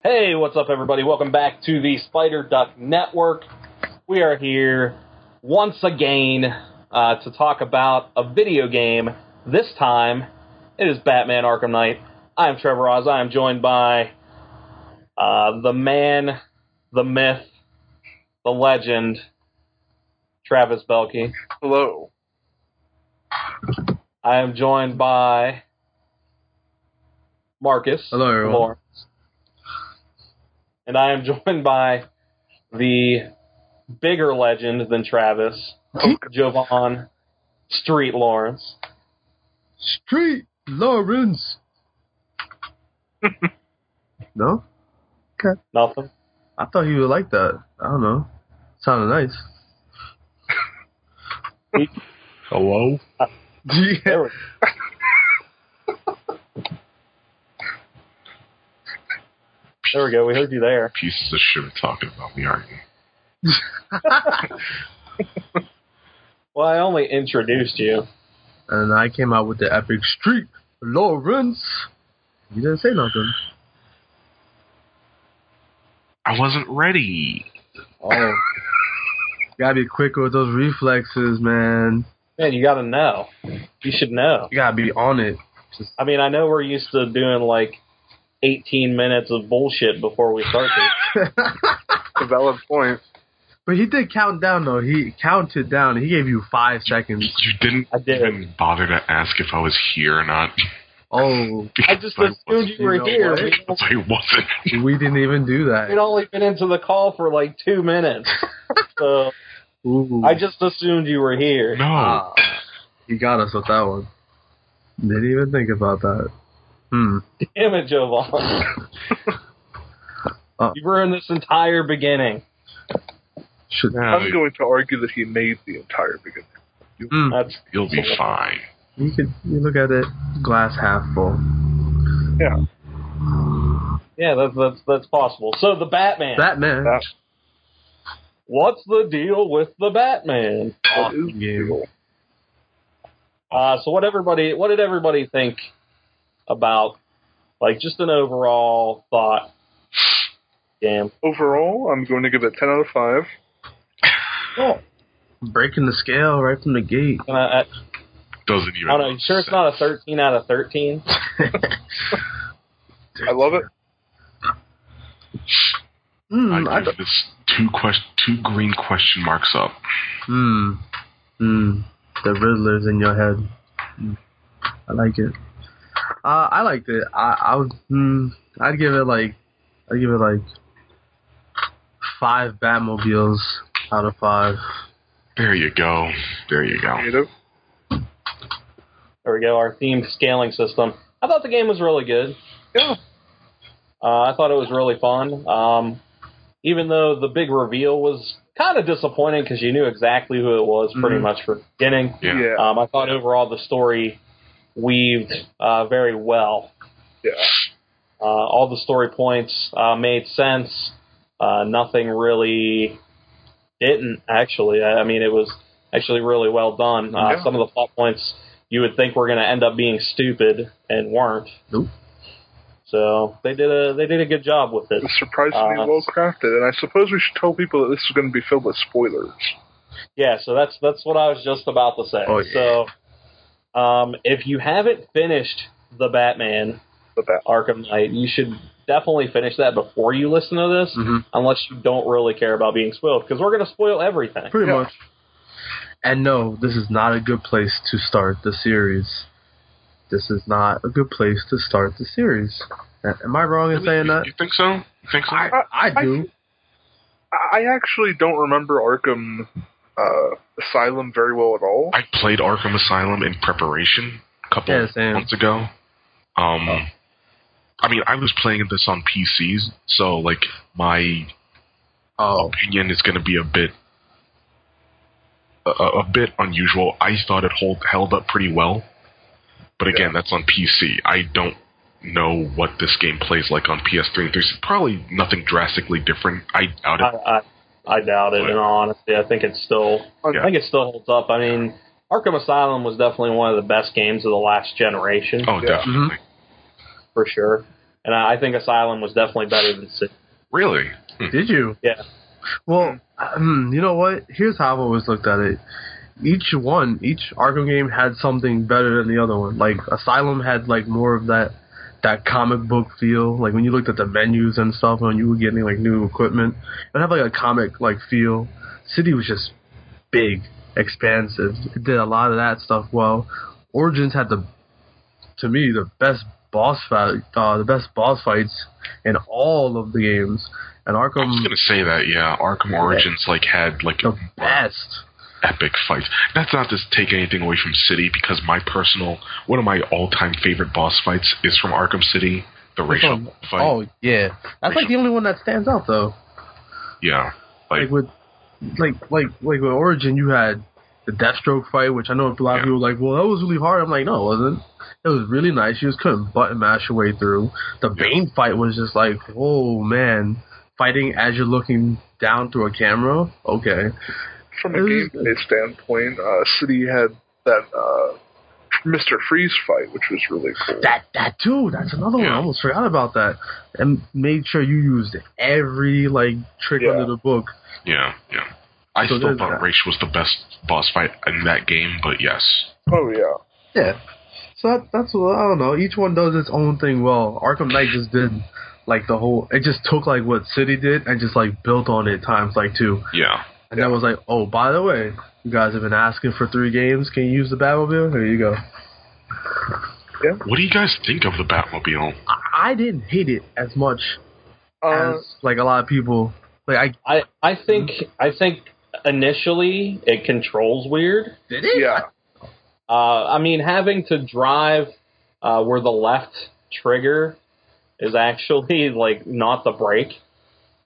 Hey, what's up, everybody? Welcome back to the Spider Duck Network. We are here once again uh, to talk about a video game. This time, it is Batman Arkham Knight. I am Trevor Oz. I am joined by uh, the man, the myth, the legend, Travis Belkey. Hello. I am joined by Marcus. Hello, everyone. Lawrence. And I am joined by the bigger legend than Travis, Jovan Street Lawrence. Street Lawrence. no, Okay. Nothing. I thought he would like that. I don't know. Sounded nice. Hello. There we- There we go. We heard you there. Pieces of shit are talking about me, aren't you? Well, I only introduced you. and I came out with the epic streak, Lawrence. You didn't say nothing. I wasn't ready. Oh, gotta be quick with those reflexes, man. Man, you got to know. You should know. You gotta be on it. Just I mean, I know we're used to doing like 18 minutes of bullshit before we start this. A valid point. But he did count down though. He counted down. He gave you five seconds. You didn't I did. even bother to ask if I was here or not. Oh, I just Because assumed you were here. what? We'd I wasn't. we didn't even do that. we'd only been into the call for like two minutes. So Ooh. I just assumed you were here. No. Ah, he got us with that one. Didn't even think about that. Hmm. Damn it, Jovan. Uh. you ruined this entire beginning. Should. No, I'm going to argue that he made the entire beginning. Hmm. That's you'll be fine. You could you look at it glass half full. Yeah. yeah, that's that's that's possible. So the Batman. Batman. That- What's the deal with the Batman? That is game. beautiful. Uh, so what everybody, what did everybody think about, like, just an overall thought? Game. Overall, I'm going to give it 10 out of 5. Oh. Breaking the scale right from the gate. And I, I, Doesn't even. I don't know. You sure it's not a 13 out of 13? I love it. Hmm. I I give this two question, two green question marks up. Hmm. Hmm. The Riddler's in your head. I like it. Uh, I liked it. I, I would. Hmm. I'd give it like. I'd give it like five Batmobiles out of five. There you go. There you go. There we go. Our themed scaling system. I thought the game was really good. Yeah. Uh, I thought it was really fun. Um, even though the big reveal was kind of disappointing because you knew exactly who it was pretty Mhm. much from the beginning. Yeah. Yeah. Um, I thought overall the story weaved uh, very well. Yeah. Uh, all the story points uh, made sense. Uh, nothing really didn't actually. I I mean, it was actually really well done. Uh, Yeah. Some of the plot points you would think were going to end up being stupid and weren't. Nope. So they did a they did a good job with it. It's surprisingly Uh, well crafted, and I suppose we should tell people that this is going to be filled with spoilers. Yeah, so that's that's what I was just about to say. Oh, yeah. So, um, if you haven't finished the Batman But that Arkham Knight, you should definitely finish that before you listen to this, Mhm. unless you don't really care about being spoiled, because we're going to spoil everything. Pretty Yeah. much. And no, this is not a good place to start the series. This is not a good place to start the series. Am I wrong in saying that? You think so? You think so? I, I do. I actually don't remember Arkham uh, Asylum very well at all. I played Arkham Asylum in preparation a couple Yeah, months ago. Um, Oh. I mean, I was playing this on PCs, so like my Oh, opinion is going to be a bit a, a bit unusual. I thought it hold, held up pretty well, but again, that's on PC. I don't know what this game plays like on PS3 and 3. Probably nothing drastically different. I doubt it. I, I doubt it. In all honesty, I think it's still Yeah. I think it still holds up. I mean, Arkham Asylum was definitely one of the best games of the last generation Oh, Yeah. definitely. for sure. and I I think Asylum was definitely better than City. Really? Did you? Yeah. Well, um, you know what? Here's how I've always looked at it. Each one, each Arkham game had something better than the other one. Like Asylum had like more of that that comic book feel. Like when you looked at the menus and stuff, and you were getting like new equipment, it had like a comic like feel. City was just big, expansive. It did a lot of that stuff well. Origins had the, to me, the best boss fight, uh, the best boss fights in all of the games. And Arkham. I was gonna say that. Yeah, Arkham Origins like had like the best. Epic fights. That's not to take anything away from City because my personal one of my all time favorite boss fights is from Arkham City, the racial fight. Oh yeah, that's like the only one that stands out though. Yeah, Like, like with, like like like with Origin, you had the Deathstroke fight, which I know a lot Yeah. of people were like, well, that was really hard. I'm like, no, it wasn't. It was really nice. You just couldn't button mash your way through. The Yeah. Bane fight was just like, oh man, fighting as you're looking down through a camera. Okay, From a It gameplay standpoint, uh, City had that uh, Mr. Freeze fight, which was really cool. that that too. That's another one. I almost forgot about that. And made sure you used every like trick Yeah. under the book. yeah, yeah. I So still thought that. Ra's was the best boss fight in that game, but yes. oh yeah, Yeah. So that, that's what I don't know. Each one does its own thing well. Arkham Knight just did like the whole. It just took like what City did and just like built on it times like two. Yeah. And that was like, oh, by the way, you guys have been asking for three games. Can you use the Batmobile? Here you go. What do you guys think of the Batmobile? I, I didn't hate it as much uh, as like a lot of people. Like I I I think I think initially it controls weird. did it. yeah. Uh, I mean, having to drive uh, where the left trigger is actually like not the brake,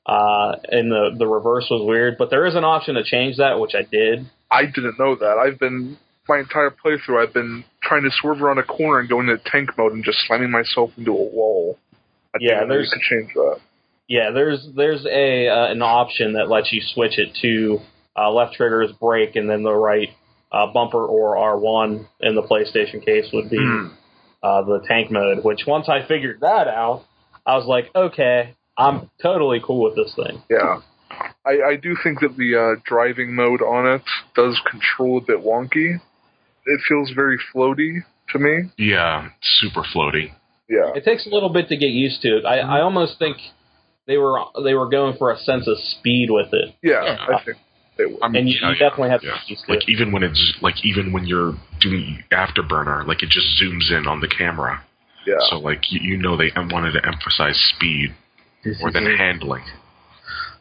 uh, and the the reverse was weird. But there is an option to change that, which I did. I didn't know that. I've been my entire playthrough. I've been trying to swerve around a corner and go into tank mode and just slamming myself into a wall. I Yeah, there's- could change that. Yeah, there's there's a uh, an option that lets you switch it to uh, left trigger is brake, and then the right uh, bumper or R1 in the PlayStation case would be uh, the tank mode. Which once I figured that out, I was like, okay, I'm totally cool with this thing. Yeah. I, I do think that the uh, driving mode on it does control a bit wonky. It feels very floaty to me. Yeah, super floaty. Yeah. It takes a little bit to get used to it. I, I almost think they were they were going for a sense of speed with it, Yeah, Yeah. I think they would. I mean, and you, yeah, you yeah, definitely have to yeah. used to Like it. even when it's like even when you're doing afterburner, like it just zooms in on the camera. Yeah. So like you, you know they wanted to emphasize speed This more than it. handling.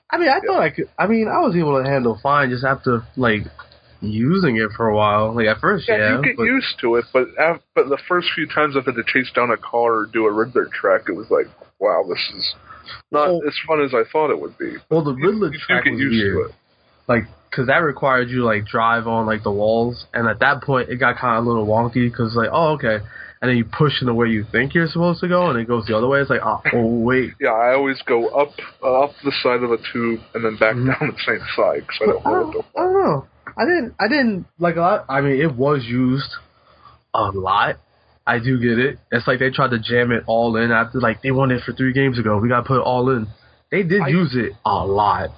I mean, I thought I could. I mean, I was able to handle fine just after like using it for a while. Like at first, yeah, yeah, you get but used to it, but af- but the first few times I've had to chase down a car or do a Riddler track, it was like, wow, this is not Well- as fun as I thought it would be. well, the Riddler you do track get was used weird. to it. like because that required you like drive on like the walls, and at that point it got kind of a little wonky because like oh okay, and then you push in the way you think you're supposed to go, and it goes the other way. It's like oh, oh wait, Yeah, I always go up uh, up the side of a tube and then back Mhm. down the same side because I don't know don't, I don't know. I didn't I didn't like a lot. I mean it was used a lot. I do get it. It's like they tried to jam it all in after like they won it for three games ago. We got to put it all in. They did I- use it a lot.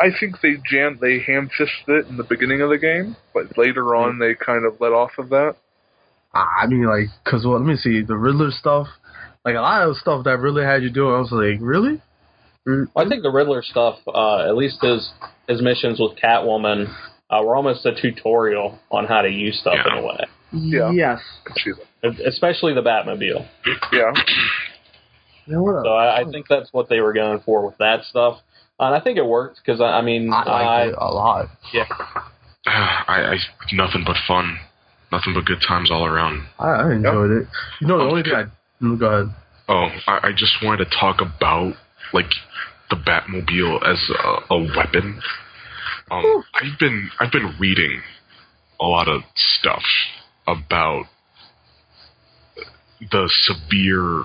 I I think they jammed, they ham fisted it in the beginning of the game, but later on they kind of let off of that. I I mean, like, cause well, let me see the Riddler stuff. Like a lot of stuff that really had you doing. I was like, really? Mm, I think the Riddler stuff, uh, at least his his missions with Catwoman, uh, were almost a tutorial on how to use stuff in a way, Yeah. Yes. I can see that. especially the Batmobile. Yeah, Yeah, So I, I think that's what they were going for with that stuff, and I think it worked because I, I mean, I liked I, it a lot. yeah, I, I nothing but fun, nothing but good times all around. I, I enjoyed it. You know, the Oh, only thing I go ahead. Oh, I, I just wanted to talk about like the Batmobile as a, a weapon. Um, I've been I've been reading a lot of stuff about the severe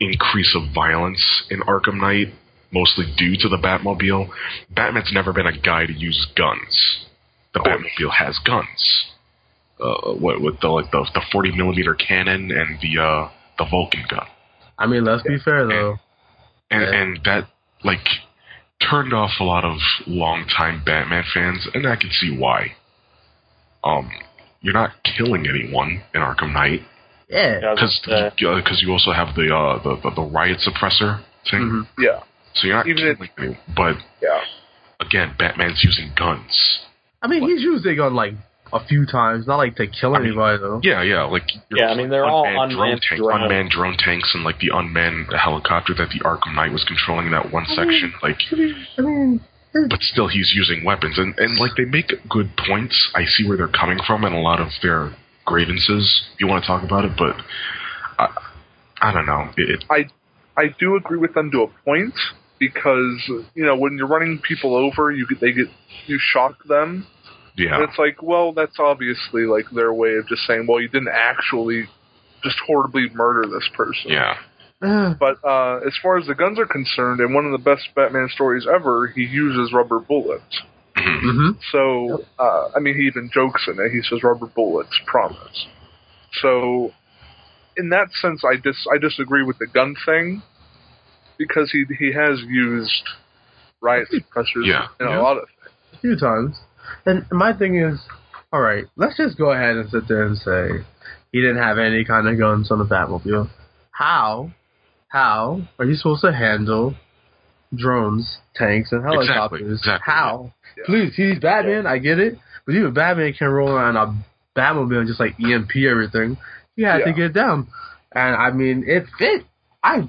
increase of violence in Arkham Knight, mostly due to the Batmobile. Batman's never been a guy to use guns. The Batmobile has guns. Uh, what with the like the the forty millimeter cannon and the uh the Vulcan gun. I mean, let's be fair though. and Yeah. and that like turned off a lot of longtime Batman fans, and I can see why. Um, you're not killing anyone in Arkham Knight Yeah. Yeah, I was gonna because say. because you also have the, uh, the the the riot suppressor thing, Mhm. Yeah, so you're not Even killing anyone. But yeah. again, Batman's using guns. I mean, he's using a gun like a few times, not like to kill I mean, anybody though. Yeah, yeah, like Yeah, I mean, they're all unmanned drone unmanned tanks, drones. unmanned drone tanks, and like the unmanned helicopter that the Arkham Knight was controlling in that one I mean- section. Like, I mean, but still, he's using weapons, and and like they make good points. I see where they're coming from, and a lot of their grievances. If you want to talk about it, but I, I don't know. It, it, I do agree with them to a point because you know when you're running people over, you get they get you shock them, yeah, and it's like, well, that's obviously like their way of just saying, well, you didn't actually just horribly murder this person. yeah, But uh, as far as the guns are concerned, in one of the best Batman stories ever, he uses rubber bullets. mhm. mhm. So, uh, I mean, he even jokes in it. He says rubber bullets, promise. So, in that sense, I dis I disagree with the gun thing because he he has used riot suppressors Yeah. in Yeah. a lot of a few times. And my thing is, all right, let's just go ahead and sit there and say he didn't have any kind of guns on the Batmobile. How, how are you supposed to handle drones, tanks, and helicopters? exactly, How? Yeah. Please, he's Batman. I get it, but even Batman can roll around a Batmobile and just like EMP everything. He had to get down, and I mean, it fit. I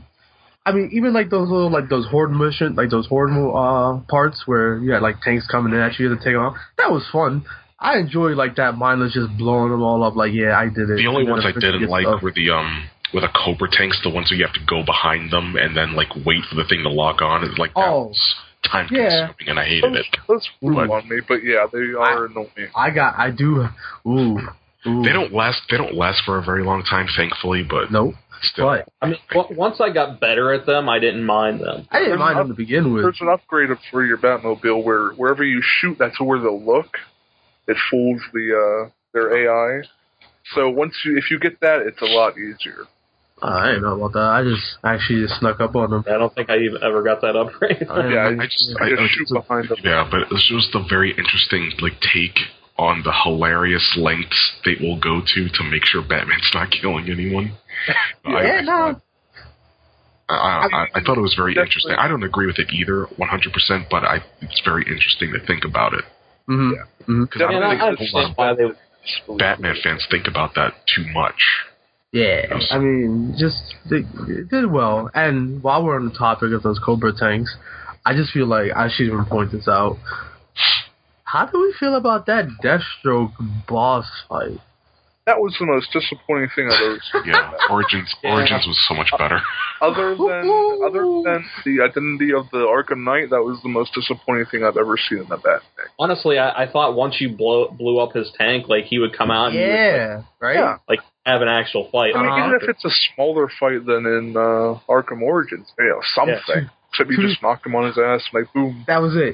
I mean, even like those little like those horde mission, like those horde uh parts where you had like tanks coming in at you to take on. That was fun. I enjoyed like that mindless just blowing them all up. Like, yeah, I did it. The only And ones I didn't like stuff. were the um with the Cobra tanks, the ones where you have to go behind them and then like wait for the thing to lock on. It's like that Oh. was time Yeah. consuming, and I hated things. it. Those grew But- on me, but yeah, they are annoying. I got, I do. Ooh, ooh. They don't last. They don't last for a very long time, thankfully. But Nope. still, But I mean, w- once I got better at them, I didn't mind them. I didn't There's mind an them to begin with. There's an upgrade for your Batmobile where wherever you shoot, that's where they'll look. It fools the uh, their AI. So once you, if you get that, it's a lot easier. Uh, I didn't know about that. I just actually just snuck up on them. I don't think I even ever got that upgrade. Yeah, didn't- I just, I I, just I- shoot behind them. yeah, but it was just a very interesting like take on the hilarious lengths they will go to to make sure Batman's not killing anyone. I, Yeah, I, no. I, I, I thought it was very Definitely. interesting. I don't agree with it either, 100%, but I it's very interesting to think about it. Mhm. Yeah. Mhm. Because I And don't I, I think understand why they. Batman fans think about that too much. Yeah, I mean, just they, it did well. And while we're on the topic of those Cobra tanks, I just feel like I should even point this out. How do we feel about that Deathstroke boss fight? That was the most disappointing thing I've ever seen. Yeah, Origins Yeah. Origins was so much better. Other than other than the identity of the Arkham Knight, that was the most disappointing thing I've ever seen in the Batman. Honestly, I, I thought once you blow blew up his tank, like he would come out and you would, Yeah, right. Yeah. like have an actual fight. I mean, Uh-huh. even if it's a smaller fight than in uh, Arkham Origins, you know, something. Except you just knocked him on his ass, like boom. That was it.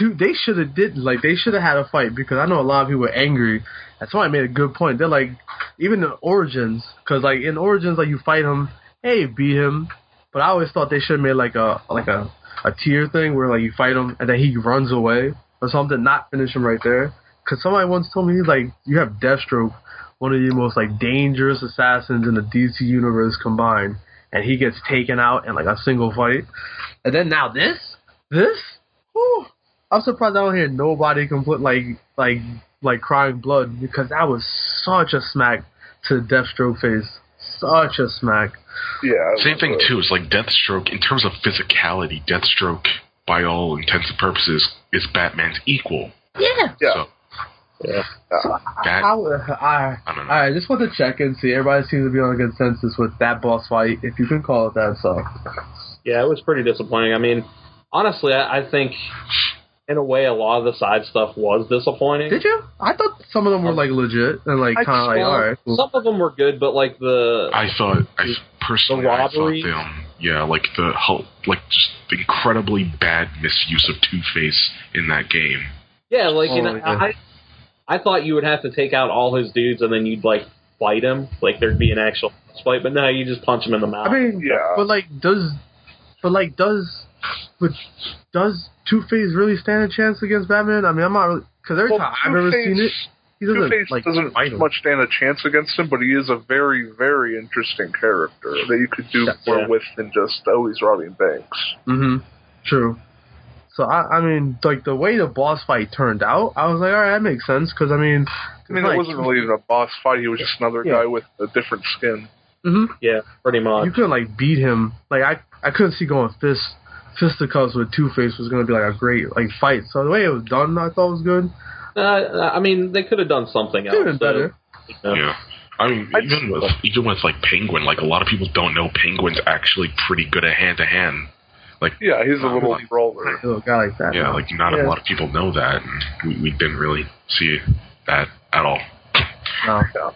They should have did like they should have had a fight because I know a lot of people were angry. That's why I made a good point. They're like even in Origins because like in Origins like you fight him, hey beat him, but I always thought they should have made like a like a a tier thing where like you fight him and then he runs away or something, not finish him right there. Because somebody once told me like you have Deathstroke, one of the most like dangerous assassins in the DC universe combined, and he gets taken out in like a single fight. And then now this, this, whew, I'm surprised I don't hear nobody complete like like like crying blood because that was such a smack to the Deathstroke face, such a smack. Yeah. Same thing too. It's like Deathstroke in terms of physicality. Deathstroke, by all intents and purposes, is Batman's equal. Yeah. Yeah. So Yeah. that I, I, I don't know. I just want to check and see. Everybody seems to be on a consensus with that boss fight, if you can call it that. So Yeah, it was pretty disappointing. I mean, honestly, I, I think in a way a lot of the side stuff was disappointing. did you? I thought some of them were like legit and like I kind of like all right. Cool. Some of them were good, but like the I thought, I personally, The I thought robbery? the, um, yeah, like the whole, like just incredibly bad misuse of Two Face in that game. yeah, like you Oh, know, yeah. I I thought you would have to take out all his dudes and then you'd like fight him, like there'd be an actual fight. But no, you just punch him in the mouth. I mean, Yeah. but like, does, but like, does, but does Two Face really stand a chance against Batman? I mean, I'm not because every Well, time I've ever seen it, he doesn't Two-Face like doesn't fight him. much stand a chance against him, but he is a very, very interesting character that you could do Yeah. more with than just oh he's robbing banks. Mm-hmm. True. So I, I mean, like the way the boss fight turned out, I was like, all right, that makes sense because I mean, I mean, it wasn't really even a boss fight. He was just another Yeah. guy with a different skin. hmm yeah, pretty much. You couldn't like beat him. Like I, I couldn't see going fist fisticuffs with Two Face was gonna be like a great like fight. So the way it was done, I thought was good. Uh, I mean, they could have done something else. Could have been better. You know? Yeah. I mean, I'd- even with even with like Penguin, like a lot of people don't know Penguin's actually pretty good at hand to hand. Like, Yeah, he's a little Really? brawler. A little guy like that. yeah, now. like not Yeah. a lot of people know that, and we, we didn't really see that at all. no, Yeah.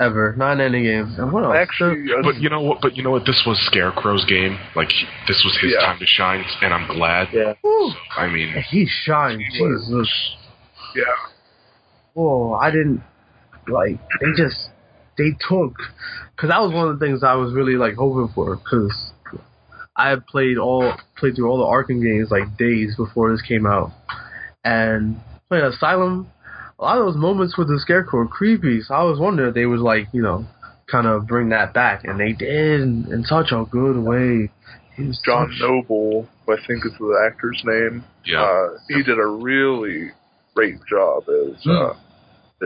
Ever not in any games. And what else? Actually, uh, But you know what? But you know what? This was Scarecrow's game. Like he- this was his Yeah. time to shine, and I'm glad. Yeah. Woo, I mean, he shined. He was- Jesus. yeah, whoa, I didn't like they just they took because that was one of the things I was really like hoping for because I had played all played through all the Arkham games like days before this came out and playing Asylum. A lot of those moments with the Scarecrow were creepy, so I was wondering if they was like you know kind of bring that back, and they did in, in such a good way. He was John such- Noble, I think is the actor's name. yeah. Uh, he did a really great job as Hmm. uh,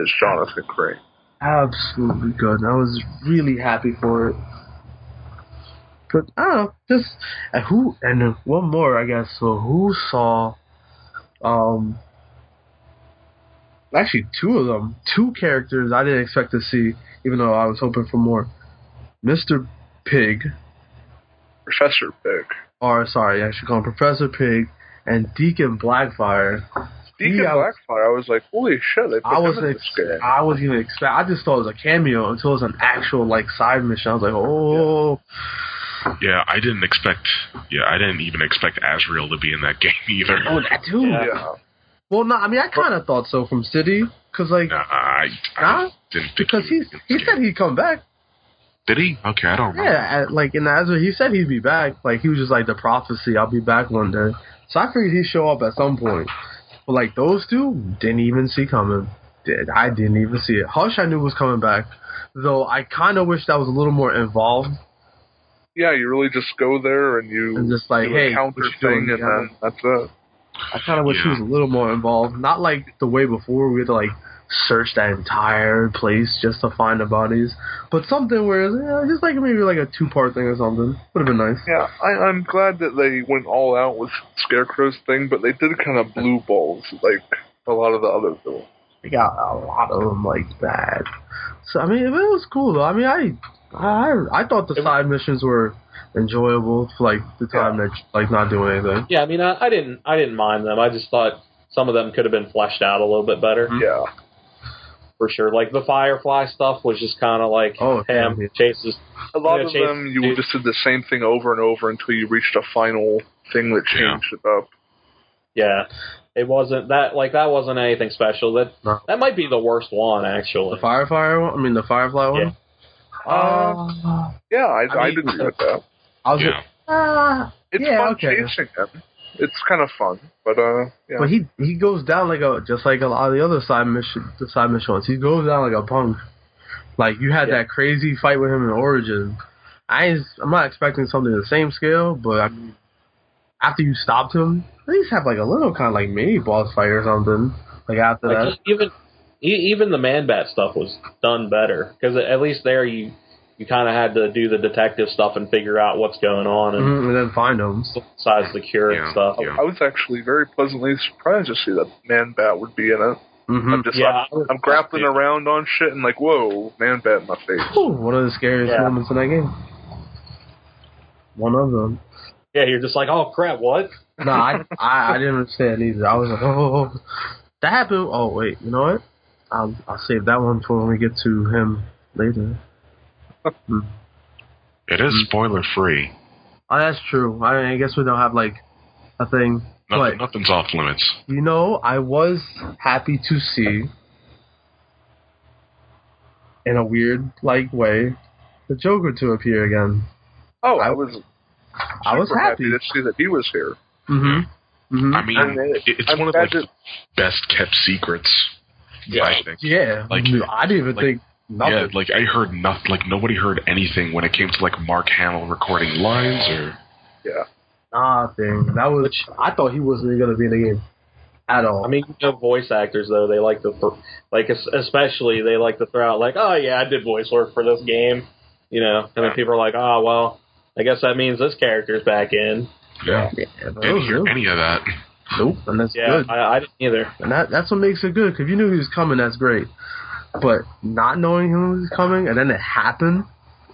as Jonathan Crane. absolutely good. I was really happy for it. But I don't know, just and who and one more, I guess. So who saw, um, actually two of them, two characters I didn't expect to see, even though I was hoping for more. Mister Pig, Professor Pig. or sorry, I should call him Professor Pig, and Deacon Blackfire. Deacon Yeah, I was- Blackfire, I was like, holy shit, they put I wasn't. Ex- I wasn't even expect. I just thought it was a cameo until it was an actual like side mission. I was like, oh, Yeah, I didn't expect. Yeah, I didn't even expect Azrael to be in that game either. oh, that too. Yeah. Yeah. Well, no, I mean, I kind of thought so from City, because like, Nah, I, I Huh? didn't think because he, he he said he'd come back. did he? Okay, I don't remember. Yeah, at, like in Azure, he said he'd be back. Like he was just like the prophecy, I'll be back one day. So I figured he'd show up at some point. But like those two, didn't even see coming. Did I didn't even see it. Hush, I knew was coming back, though. I kind of wish that was a little more involved Yeah, you really just go there and you and just like, do hey, a counter what you doing, thing, and guy? then that's it. I kind of wish he was a little more involved. Not like the way before we had to like search that entire place just to find the bodies, but something where it's, yeah, just like maybe like a two part thing or something would have been nice. Yeah, I, I'm glad that they went all out with Scarecrow's thing, but they did kind of blue balls like a lot of the other villains. We got a lot of them like bad. So I mean, it was cool though. I mean, I I I thought the side missions were enjoyable for like the time that like not doing anything. Yeah, I mean, I, I didn't, I didn't mind them. I just thought some of them could have been fleshed out a little bit better, Mhm. Yeah, for sure. Like the Firefly stuff was just kind of like Oh, him yeah. chases. a lot Yeah, of Chase- them you Chase- just did the same thing over and over until you reached a final thing that Yeah. changed it up. Yeah, it wasn't that like that wasn't anything special. That No. that might be the worst one actually. The Firefly one. I mean, the Firefly one. Yeah. Uh, Yeah, I, I I mean- would agree with that. I was. Yeah. Uh, It's Yeah, fun okay. chasing him. It's kind of fun, but uh, yeah. But he he goes down like a just like a lot of the other side mission the side missions. He goes down like a punk. Like you had Yeah. that crazy fight with him in Origin. I I'm not expecting something the same scale, but I mean, after you stopped him, at least have like a little kind of like mini boss fight or something. Like after that, even e- even the Man Bat stuff was done better because at least there you you kind of had to do the detective stuff and figure out what's going on and Mhm, and then find them. besides the cure and stuff. yeah. I was actually very pleasantly surprised to see that Man Bat would be in it. hmm I'm just Yeah, I'm, I was I'm grappling happy. around on shit and like, whoa, Man Bat in my face. one of the scariest Yeah. moments in that game. One of them. Yeah, you're just like, oh crap, what? No, I, I I didn't understand either. I was like, oh, that happened. Oh wait, you know what? I'll I'll save that one for when we get to him later. It is spoiler free. Oh, that's true. I, I guess we don't have like a thing, Nothing, but nothing's off limits. you know, I was happy to see in a weird like way, the Joker to appear again. Oh, I was. I was super happy. to see that he was here. Mm-hmm. mm-hmm. I mean, And it- it, it's I'm one of glad like the best kept secrets. I think. yeah, like- mm-hmm. I didn't even like- think nothing. Yeah, like I heard nothing. Like nobody heard anything when it came to like Mark Hamill recording lines or. Yeah. Nothing. That was. I thought he wasn't gonna be in the game at all. I mean, you know, voice actors though they like to, like especially they like to throw out like, oh yeah, I did voice work for this game, you know, and then people are like, oh well, I guess that means this character's back in. Yeah. yeah, Didn't hear any of that. Nope, and that's Yeah, good. I, I didn't either. And that that's what makes it good. Because if you knew he was coming, that's great. But not knowing him was coming, and then it happened,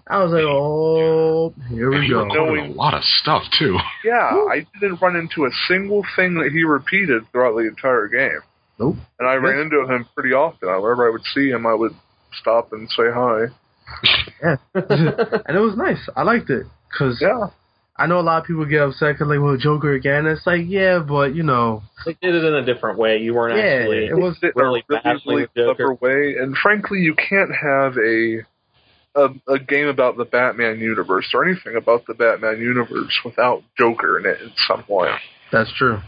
I was like, oh, here And we he go. recorded a lot of stuff too. Yeah, I didn't run into a single thing that he repeated throughout the entire game. Nope. And I ran into him pretty often. Wherever I would see him, I would stop and say hi. Yeah. and it was nice. I liked it because Yeah. I know a lot of people get upset because like, well, Joker again. It's like, yeah, but you know, They did it in a different way. You weren't Yeah, actually. it was Did a really really, badly Joker. clever way. And frankly, you can't have a, a a game about the Batman universe or anything about the Batman universe without Joker in it in some way. that's true.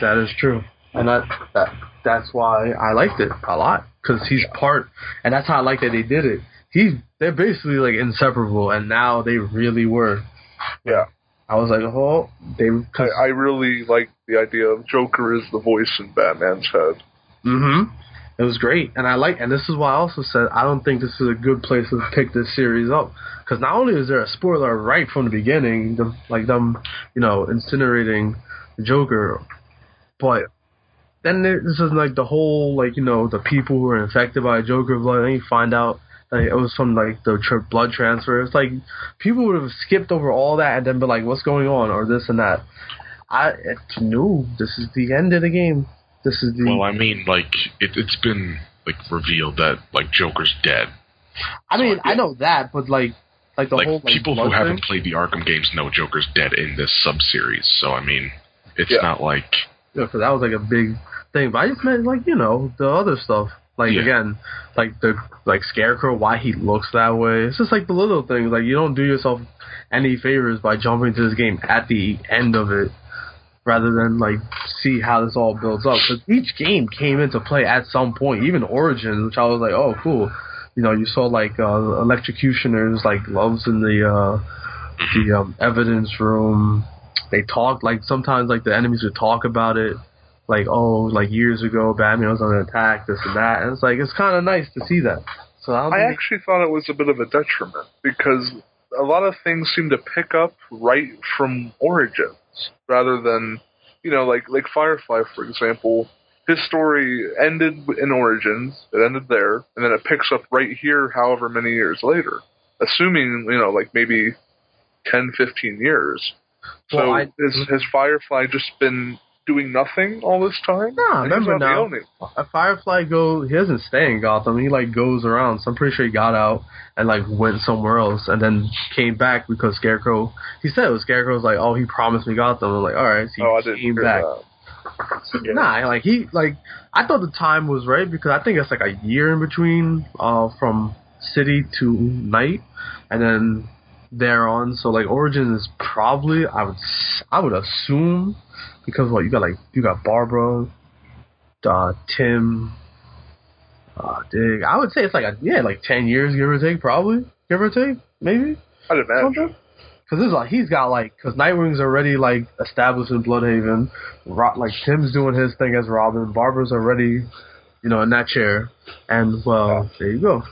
That is true, and that that that's why I liked it a lot because he's part, and that's how I like that they did it. He they're basically like inseparable, and now they really were. Yeah. I was like, oh, they. I, I really like the idea of Joker is the voice in Batman's head. mm-hmm. It was great, and I like, and this is why I also said I don't think this is a good place to pick this series up because not only is there a spoiler right from the beginning, the, like them, you know, incinerating the Joker, but then there, this is like the whole like you know the people who are infected by Joker blood, and you find out that it was from like the tr- blood transfer. It's like people would have skipped over all that and then be like, "What's going on?" or this and that. I it's no, this is the end of the game. This is the Well, I mean, like it, it's been like revealed that like Joker's dead. I mean, I know that, but like, like the like whole like, people who blood haven't played the Arkham games know Joker's dead in this sub series. So I mean, it's Yeah. not like Yeah, 'cause that was like a big thing. But I just meant like you know the other stuff. Like Yeah. again, like the like Scarecrow, why he looks that way. It's just like the little things. Like you don't do yourself any favors by jumping to this game at the end of it, rather than like see how this all builds up. Because each game came into play at some point. Even Origins, which I was like, oh cool. You know, you saw like uh, electrocutioners, like gloves in the uh, the um, evidence room. They talked like sometimes like the enemies would talk about it, like oh like years ago Batman was under attack, this and that. And it's like it's kind of nice to see that. So I, I actually thought it was a bit of a detriment because a lot of things seem to pick up right from Origins rather than, you know, like like Firefly, for example. His story ended in Origins. It ended there, and then it picks up right here, however many years later, assuming you know, like maybe 10, 15 years. So Well, I- has, has Firefly just been doing nothing all this time? Nah, And he's remember now. a Firefly go he doesn't stay in Gotham. He like goes around. So I'm pretty sure he got out and like went somewhere else and then came back because Scarecrow. He said it was Scarecrow's like oh he promised me Gotham. I'm like all right, so he Oh, I didn't came back. that. Yeah. Nah, like he like I thought the time was right because I think it's like a year in between uh from city to Knight, and then there on. So like Origin is probably I would I would assume because what you got like you got Barbara, uh, Tim, uh, Dick. I would say it's like a yeah like ten years give or take probably give or take maybe I'd imagine. Because it's like he's got like because Nightwing's already like established in Blüdhaven, Ro- like Tim's doing his thing as Robin, Barbara's already, you know, in that chair, and well, there you go.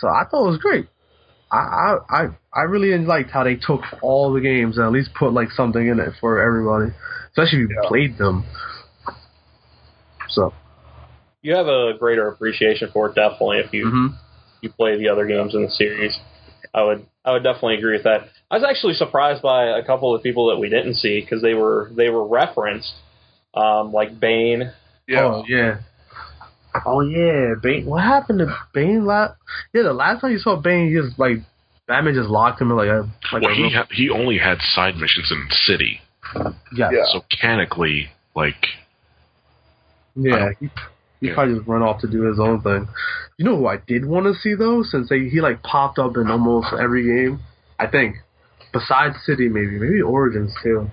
So I thought it was great. I I I, I really liked how they took all the games and at least put like something in it for everybody, especially if you Yeah. played them. So You have a greater appreciation for it, definitely, if you mhm. you play the other games in the series. I would I would definitely agree with that. I was actually surprised by a couple of people that we didn't see because they were they were referenced, um, like Bane. Yeah. Oh yeah. Oh yeah, Bane. What happened to Bane? Last yeah, the last time you saw Bane, he just like Batman just locked him in like a like well, a he ha- he only had side missions in the city, yeah, Yeah. so mechanically, like yeah. He, he Yeah. probably just run off to do his own thing. You know who I did want to see though, since they, he like popped up in almost every game. I think, besides City, maybe maybe Origins too.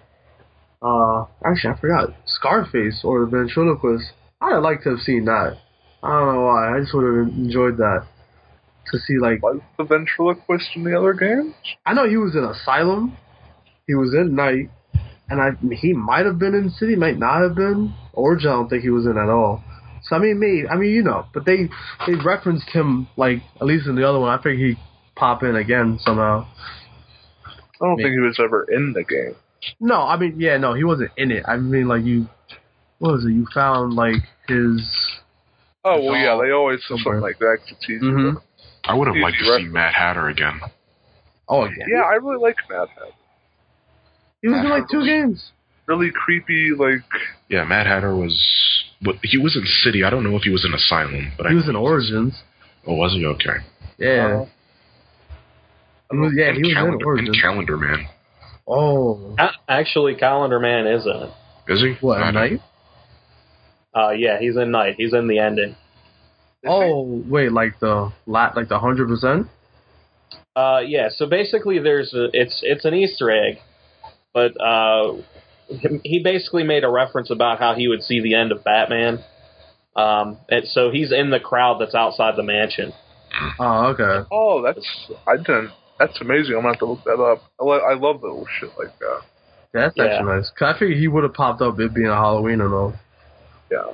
Uh, actually, I forgot Scarface or the Ventriloquist. I'd like to have seen that. I don't know why. I just would have enjoyed that to see like. Was the ventriloquist in the other games? I know he was in Asylum. He was in Knight, and I he might have been in City, might not have been. Origin, I don't think he was in at all. So I mean, me, I mean, you know, but they they referenced him like at least in the other one. I think he pop in again somehow. I don't Me- think he was ever in the game. No, I mean, yeah, no, he wasn't in it. I mean, like you, what was it? You found like his. Oh It's well, yeah, they always do somewhere. something like that to tease you. Mhm. I would have liked to see reference. Mad Hatter again. Oh yeah, Yeah, I really like Mad Hatter. He was in like two games. Really creepy, like Yeah, Mad Hatter was. But he was in City. I don't know if he was in Asylum, but He I. was in Origins. Oh, was he okay? Yeah, uh, he was, yeah, and he was in Calendar, and Origins. Calendar Man. Oh, A- Actually, Calendar Man is in it. Is he? what I at Knight? Uh, yeah, he's in Knight. He's in the ending. Oh, wait, like the lat, like the hundred percent. Uh, yeah. So basically, there's a, it's it's an Easter egg, but uh, he- he basically made a reference about how he would see the end of Batman. Um, and so he's in the crowd that's outside the mansion. Oh, okay. oh, that's I didn't. That's amazing. I'm gonna have to look that up. I, li- I love little shit like that. That's Yeah. actually nice. Cause I figured he would have popped up it being a Halloween and all. Yeah.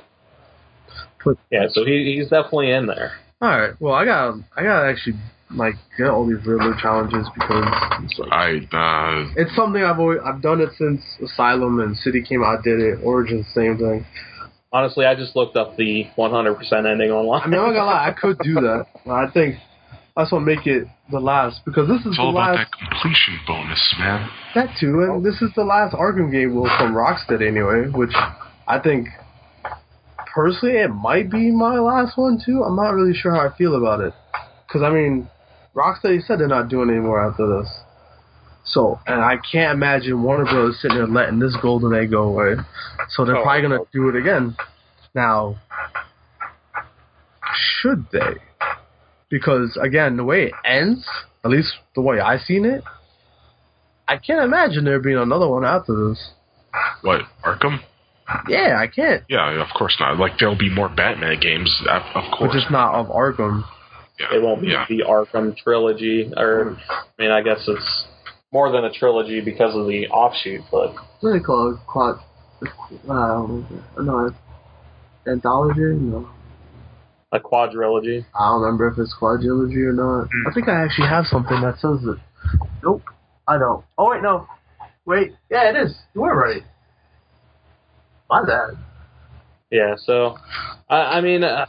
Yeah, so he, he's definitely in there. All right. Well, I got I got actually like get all these Riddler challenges because it's, like, I uh, it's something I've always I've done it since Asylum and City came out. I did it. Origins, same thing. Honestly, I just looked up the 100% ending online. I mean, I'm not gonna lie. I could do that. I think that's what make it the last because this is it's the all about last that completion bonus, man. that too, and this is the last Arkham game well, from Rocksteady anyway, which I think personally it might be my last one too. I'm not really sure how I feel about it because I mean, Rocksteady said they're not doing any more after this. So, and I can't imagine Warner Bros. sitting there letting this golden egg go away. So they're Oh, probably gonna do it again. Now, should they? Because again, the way it ends, at least the way I seen it, I can't imagine there being another one after this. What Arkham? Yeah, I can't. Yeah, of course not. Like there'll be more Batman games, of of But course. just not of Arkham. Yeah, It won't be Yeah, the Arkham trilogy, or I mean, I guess it's more than a trilogy because of the offshoot. But What do they call it? Quad. Uh, no, anthology? No. a quadrilogy. I don't remember if it's quadrilogy or not. I think I actually have something that says it. Nope, I don't. Oh wait, no. Wait, yeah, it is. You were right. My bad. Yeah, so I, I mean, uh,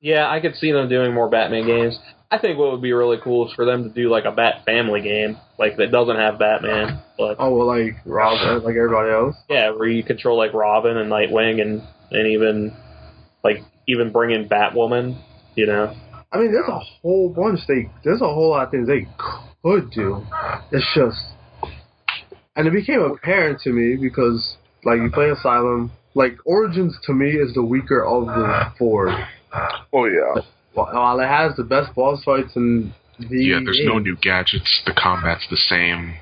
yeah, I could see them doing more Batman games. I think what would be really cool is for them to do like a Bat Family game, like that doesn't have Batman, but Oh well, like Robin, like everybody else. yeah, where you control like Robin and Nightwing and and even like even bring in Batwoman, you know. I mean, there's a whole bunch. They there's a whole lot of things they could do. It's just, and it became apparent to me because like you play Asylum, like Origins to me is the weaker of the four. Oh yeah. While while it has the best boss fights in the yeah. There's no new gadgets. The combat's the same.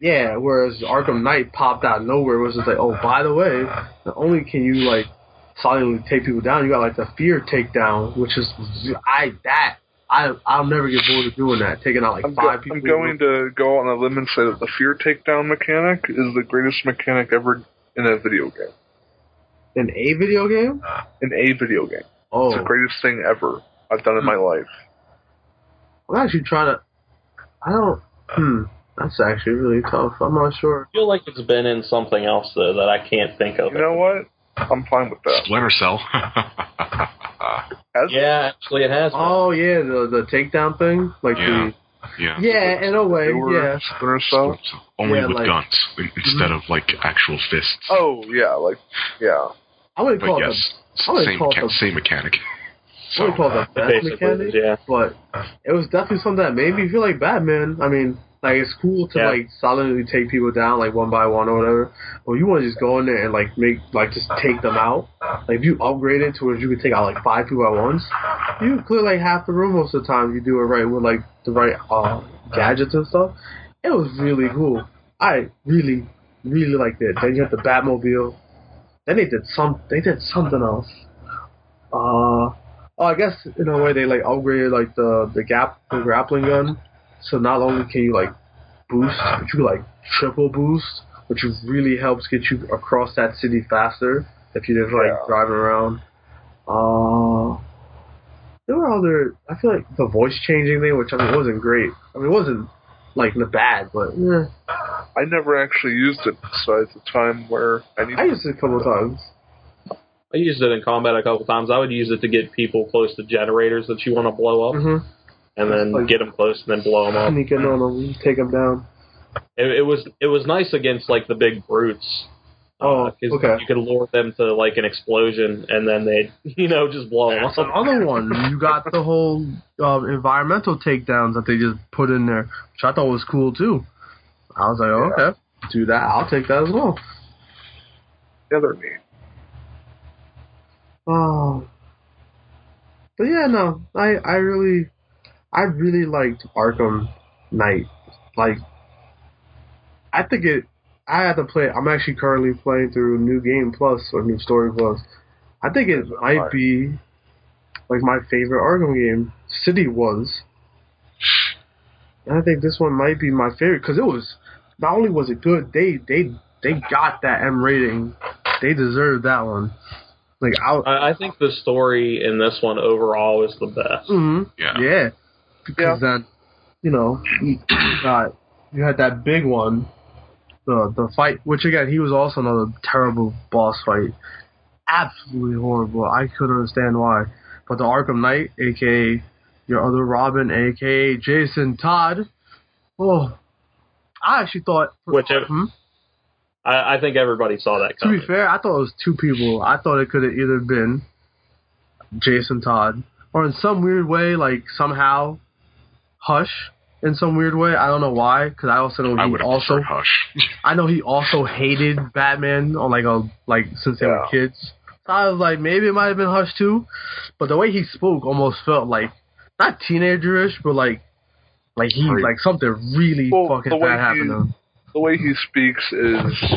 Yeah, whereas Arkham Knight popped out of nowhere was just like, oh, by the way, not only can you like silently take people down, you got like the fear takedown, which is I that I I'll never get bored of doing that, taking out like I'm, go- five people. I'm going to go on a limb and say that the fear takedown mechanic is the greatest mechanic ever in a video game. in a video game. In a video game. Oh, It's the greatest thing ever I've done in my life. I'm actually trying to. I don't. Hmm, that's actually really tough. I'm not sure. I feel like it's been in something else though that I can't think of. You know what? I'm fine with that. Splinter Cell. Has Yeah, actually, it has. Been. Oh yeah, the the takedown thing, like Yeah. yeah. the yeah, in a way, yeah. Splinter Cell? Only Yeah, with like- guns in- instead of like actual fists. Oh yeah, like yeah. I wouldn't but call it yes, I same call mecha- the- same mechanic. the, I So wouldn't call it the best Basically, mechanic. yeah. but it was definitely something that made me feel like Batman. I mean, Like it's cool to Yeah. like silently take people down like one by one or whatever. But you want to just go in there and like make like just take them out. Like if you upgrade it to where you can take out like five people at once, you clear like half the room most of the time. if You do it right with like the right uh, gadgets and stuff. It was really cool. I really, really liked it. Then you have the Batmobile. Then they did some. They did something else. Uh, oh, I guess in a way they like upgraded like the the gap the grappling gun. So not only can you like boost, but you like triple boost, which really helps get you across that city faster if you're just like Yeah. driving around. Uh, there were other. I feel like the voice changing thing, which I mean wasn't great. I mean it wasn't like the bad, but eh, I never actually used it besides the time where I need I used it a couple of times. I used it in combat a couple times. I would use it to get people close to generators that you want to blow up, Mm-hmm. and then Like- get them close and then blow them up. Sneak in on them, take them down. It, it was it was nice against like the big brutes. Oh, 'cause okay. You could lure them to like an explosion, and then they, you know, just blow them up. Some other one, you got the whole um, environmental takedowns that they just put in there, which I thought was cool too. I was like, oh, Yeah. okay, do that. I'll take that as well. the other neat. Oh, but yeah, no, I I really, I really liked Arkham Knight. Like, I think it. I had to play. I'm actually currently playing through New Game Plus or New Story Plus. I think it might be like my favorite Arkham game. City was. And I think this one might be my favorite because it was not only was it good, they they they got that M rating. They deserved that one. Like I, I, I think the story in this one overall is the best. hmm Yeah. yeah, because then you know you got you had that big one, the the fight, which again he was also another terrible boss fight, absolutely horrible. I couldn't understand why, but the Arkham Knight, aka your other Robin, aka Jason Todd, oh, I actually thought Which- Hmm? I, I think everybody saw that To be fair, I thought it was two people. I thought it could have either been Jason Todd or in some weird way, like somehow Hush in some weird way. I don't know why, because I also know I he would also Hush. I know he also hated Batman on like a like since they were kids. So I was like, maybe it might have been Hush too, but the way he spoke almost felt like not teenagerish, but like like he Right. like something really Well, fucking the way bad happened he- to him. The way he speaks is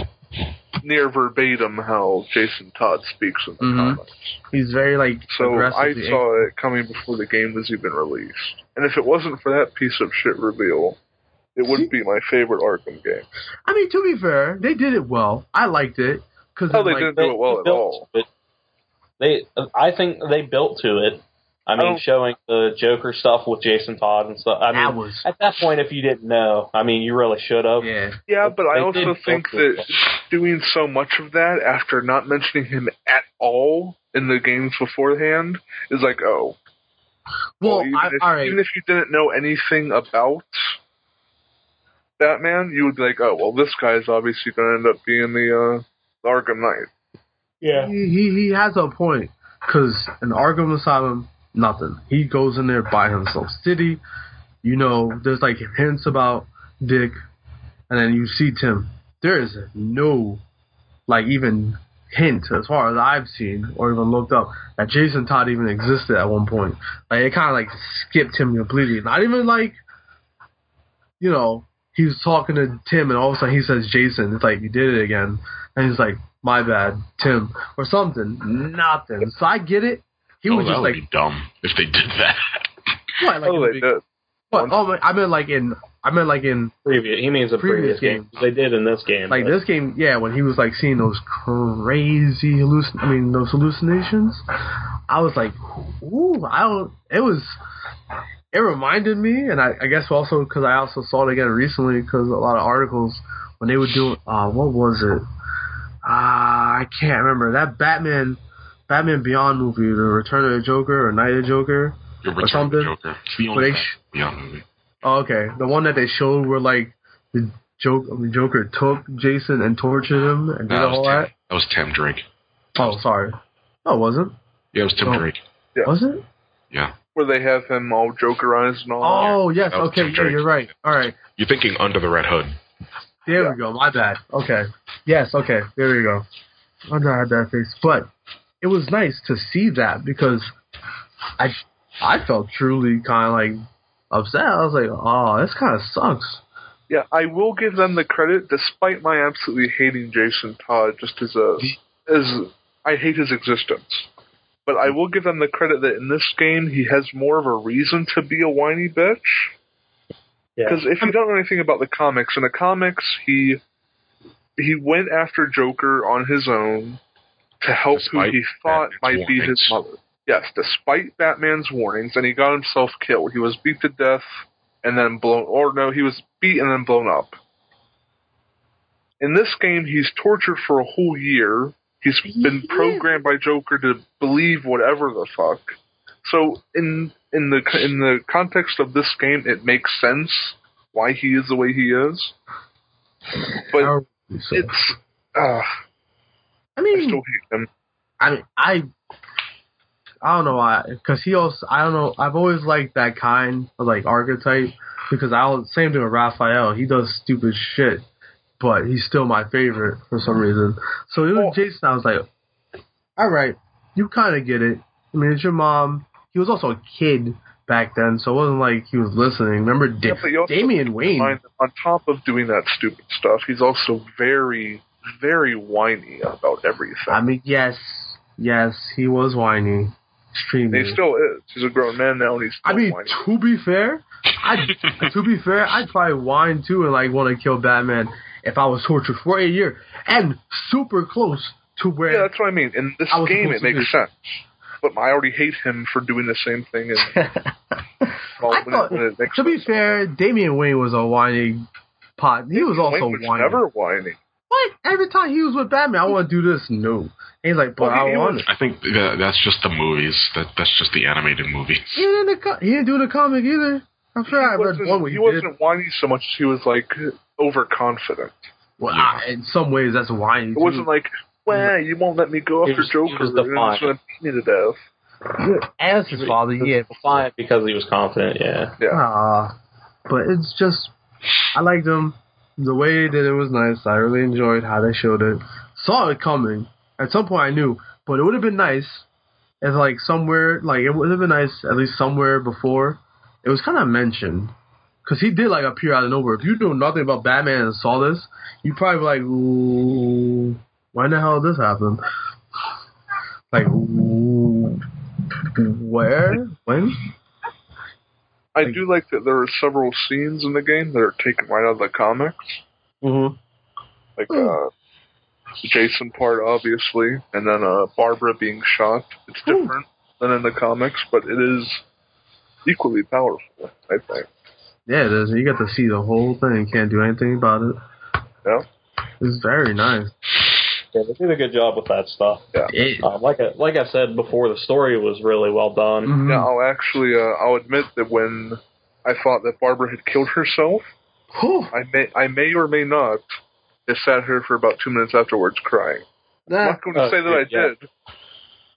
near verbatim how Jason Todd speaks in the Mhm. comics. He's very like So I saw it coming before the game was even released. And if it wasn't for that piece of shit reveal, it would be my favorite Arkham game. I mean, to be fair, they did it well. I liked it because Oh, they like, didn't do it well at all. it. They, I think they built to it. I I mean, don't- showing the Joker stuff with Jason Todd and stuff. I that mean, was at that point, if you didn't know, I mean, you really should have. yeah. Yeah, but I also think build to it. that doing so much of that after not mentioning him at all in the games beforehand is like, oh. Well, even, I, if, all right. even if you didn't know anything about Batman, you would be like, oh, well, this guy's obviously going to end up being the, uh, the Arkham Knight. Yeah. he, he he has a point because in Arkham Asylum, nothing. He goes in there by himself. City, you know, there's like hints about Dick, and then you see Tim. There is no, like even hint as far as I've seen or even looked up that Jason Todd even existed at one point. Like it kind of like skipped him completely. Not even like, you know, he was talking to Tim and all of a sudden he says Jason. It's like you did it again, and he's like, my bad, Tim, or something. Nothing. So I get it. He oh, was that just would like, be dumb if they did that. what? Like, oh, in they the big- what? Oh, I meant like in, I meant like in Previous. He means a Previous previous, game. They did in this game. like but- this game, yeah, when he was like seeing those crazy hallucin, I mean those hallucinations, I was like, ooh, I don't. It was, it reminded me, and I, I guess also because I also saw it again recently because a lot of articles when they would do, uh, what was it? Ah, I can't remember that Batman, Batman Beyond movie, the Return of the Joker or Night of the Joker. Your Or something. the Joker. The Where only they sh- Beyond movie. Oh, okay, the one that they showed where like the joke, the Joker took Jason and tortured him and did that, was all Tim, that. that was Tim Drake. Oh, sorry. Oh, it wasn't. Yeah, it was Tim Oh. Drake. Yeah. Was it? Yeah. where they have him all jokerized and all. Oh yes, That okay, yeah, you're right. All right, You're thinking Under the Red Hood. there Yeah. we go. My bad. Okay, yes, okay, there we go. I know I had that face, but it was nice to see that because I I felt truly kind of like upset. I was like, oh, this kind of sucks. Yeah, I will give them the credit, despite my absolutely hating Jason Todd, just as a as I hate his existence. But I will give them the credit that in this game he has more of a reason to be a whiny bitch. Yeah. Because if you don't know anything about the comics, in the comics he he went after Joker on his own to help Despite who he thought Batman's might be his mother. Yes, despite Batman's warnings, and he got himself killed. He was beat to death and then blown, or no, he was beat and then blown up. In this game, he's tortured for a whole year. He's been programmed by Joker to believe whatever the fuck. So in in the in the context of this game, it makes sense why he is the way he is. But it's uh, I I mean, still hate him. I mean, I, I don't know why, because he also, I don't know, I've always liked that kind of like archetype because I will same thing with Raphael. He does stupid shit, but he's still my favorite for some reason. So it was Well- Jason. I was like, all right, you kind of get it. I mean, it's your mom. He was also a kid back then, so it wasn't like he was listening. Remember, da- Yeah, but you also Damian Wayne? On top of doing that stupid stuff, he's also very, very whiny about everything. I mean, yes, yes, he was whiny, extremely. And he still is. He's a grown man now, and he's still I mean, whiny. to be fair, I to be fair, I'd probably whine too and like want to kill Batman if I was tortured for a year and super close to where. Yeah, that's what I mean. In this I game, it makes do. sense. But I already hate him for doing the same thing. And, well, I thought, it, it makes to be fair, Damian Wayne was a whiny pot. He was also Wayne was whiny. never whiny. What? Every time he was with Batman, I want to do this. No. And he's like, but Well, he- I want was- I think that, that's just the movies. That that's just the animated movies. Even in the co- he didn't do the comic either. I'm sure I he read wasn't, one where he he, wasn't whiny so much as he was like overconfident. Well, ah, in some ways, that's whiny. It wasn't like, well, you won't let me go after was- he Joker. was and it's defiant. going to beat me to death. as his father, yeah. Defiant because he was confident. Yeah. Yeah. Ah, but it's just I liked them. The way that it was nice. I really enjoyed how they showed it. Saw it coming. At some point, I knew, but it would have been nice if, like, somewhere, like, it would have been nice at least somewhere before. It was kind of mentioned because he did like appear out of nowhere. If you knew nothing about Batman and saw this, you'd probably like, "Ooh, when the hell did this happen?" Like, ooh, where, when? I do like that there are several scenes in the game that are taken right out of the comics. Mm-hmm. Like, uh, the Jason part, obviously, and then uh, Barbara being shot. It's different than in the comics, but it is equally powerful, I think. Yeah, it is. You get to see the whole thing. Can't do anything about it. Yeah. It's very nice. Yeah, they did a good job with that stuff. It, Um, like I, like I said before, the story was really well done. Mhm. Yeah, I'll actually, uh, I'll admit that when I thought that Barbara had killed herself, Whew. I may, I may or may not have sat here for about two minutes afterwards crying. I'm not going to Oh, say that I yeah. did,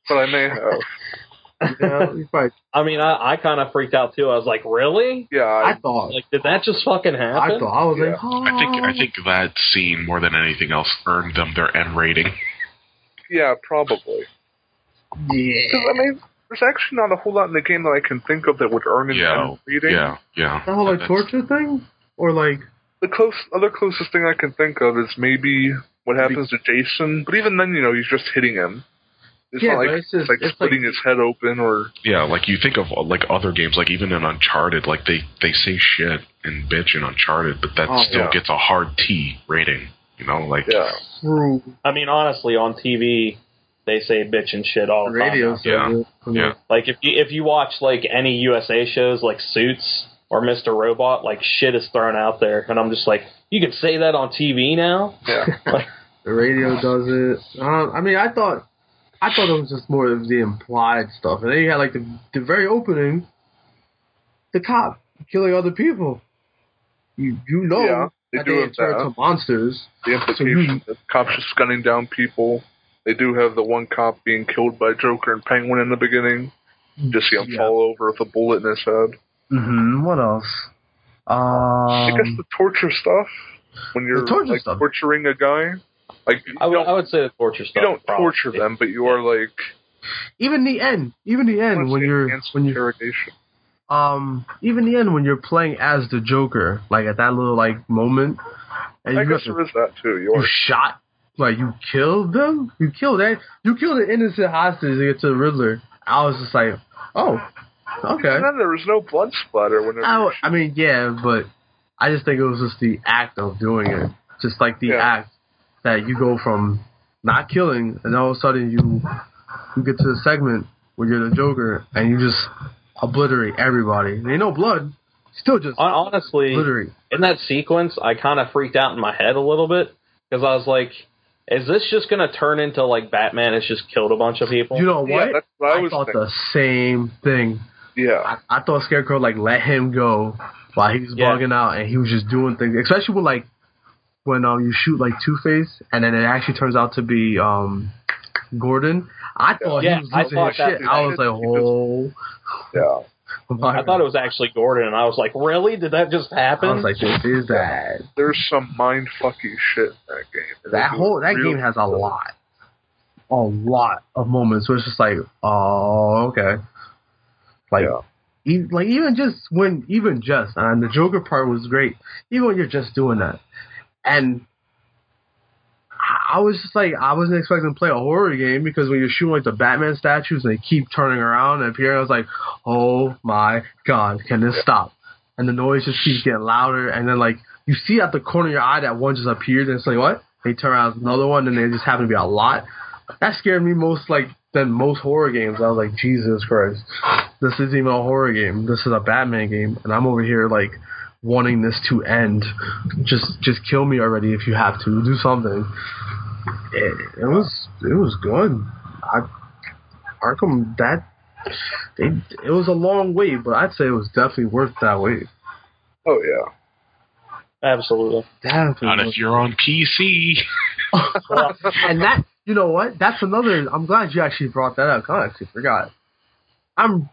but I may have. yeah, you probably- I mean, I, I kind of freaked out too. I was like, really? Yeah, I I, thought. Like, did that just fucking happen? I thought. I was Yeah. like, oh. I think I think that scene more than anything else earned them their M rating. yeah, probably. Yeah. I mean, there's actually not a whole lot in the game that I can think of that would earn an Yeah, M rating. Yeah, yeah. The whole like That's- torture thing, or like The close, other closest thing I can think of is maybe what happens to Jason. But even then, you know, he's just hitting him. It's Yeah, not like but it's just- like it's splitting like- his head open or Yeah, like you think of like other games, like even in Uncharted, like they they say shit and bitch in Uncharted, but that Oh, still yeah. gets a hard T rating. You know, like yeah. I mean, honestly, on TV, they say bitch and shit all the the time. radio. Yeah. yeah, Like if you if you watch like any USA shows like Suits or Mr. Robot, like shit is thrown out there, and I'm just like, you can say that on TV now. Yeah. like, The radio does it. Um, I mean, I thought, I thought it was just more of the implied stuff, and then you had like the the very opening, the cop killing other people. You you know Yeah, they that do they have turn that. to monsters. The implication that cops just gunning down people. They do have the one cop being killed by Joker and Penguin in the beginning. Just see him Yeah. fall over with a bullet in his head. hmm What else? I guess Um, the torture stuff when you're torture like stuff. torturing a guy, like I would, I would say the torture you don't probably. torture them, but you are like even the end, even the end let's when say you're when you interrogation. um even the end when you're playing as the Joker, like at that little like moment, and I you guess got there is that too. You you are shot like you killed them you killed that you killed an innocent hostage to get to the riddler i was just like oh okay And then there was no blood splatter whenever. I, you I mean yeah but i just think it was just the act of doing it just like the Yeah. act that you go from not killing and all of a sudden you you get to the segment where you're the joker and you just obliterate everybody ain't no blood still just Honestly, obliterate in that sequence, I kind of freaked out in my head a little bit because I was like, "Is this just going to turn into like Batman has just killed a bunch of people?" you know Yeah, what that's what I I was thought thinking. the same thing yeah, I, I thought Scarecrow like let him go while he was Yeah. bugging out and he was just doing things, especially with like when um you shoot like Two Face and then it actually turns out to be um Gordon. I thought Yeah, he was I losing thought his shit. too. I was like, He oh. yeah. I thought it was actually Gordon, and I was like, "Really? Did that just happen?" I was like, this is that. There's some mind fucky shit in that game. That whole that Real- game has a lot, a lot of moments where it's just like, oh, okay, like, Yeah. e- like even just when, even just, and the Joker part was great. Even when you're just doing that, and I- was just like, I wasn't expecting to play a horror game because when you're shooting like the Batman statues and they keep turning around and appearing, I was like, oh my god, can this stop? And the noise just keeps getting louder, and then like you see at the corner of your eye that one just appeared, and it's like what? They turn around, another one, and they just happen to be a lot. That scared me most like than most horror games. I was like, Jesus Christ, this isn't even a horror game. This is a Batman game, and I'm over here like wanting this to end. Just just kill me already if you have to. Do something. It, it was it was good. I Arkham that they it was a long wait, but I'd say it was definitely worth that wait. Oh yeah. Absolutely. Definitely Not if you're on PC. and that you know what? That's another. I'm glad you actually brought that up. I actually forgot. I'm.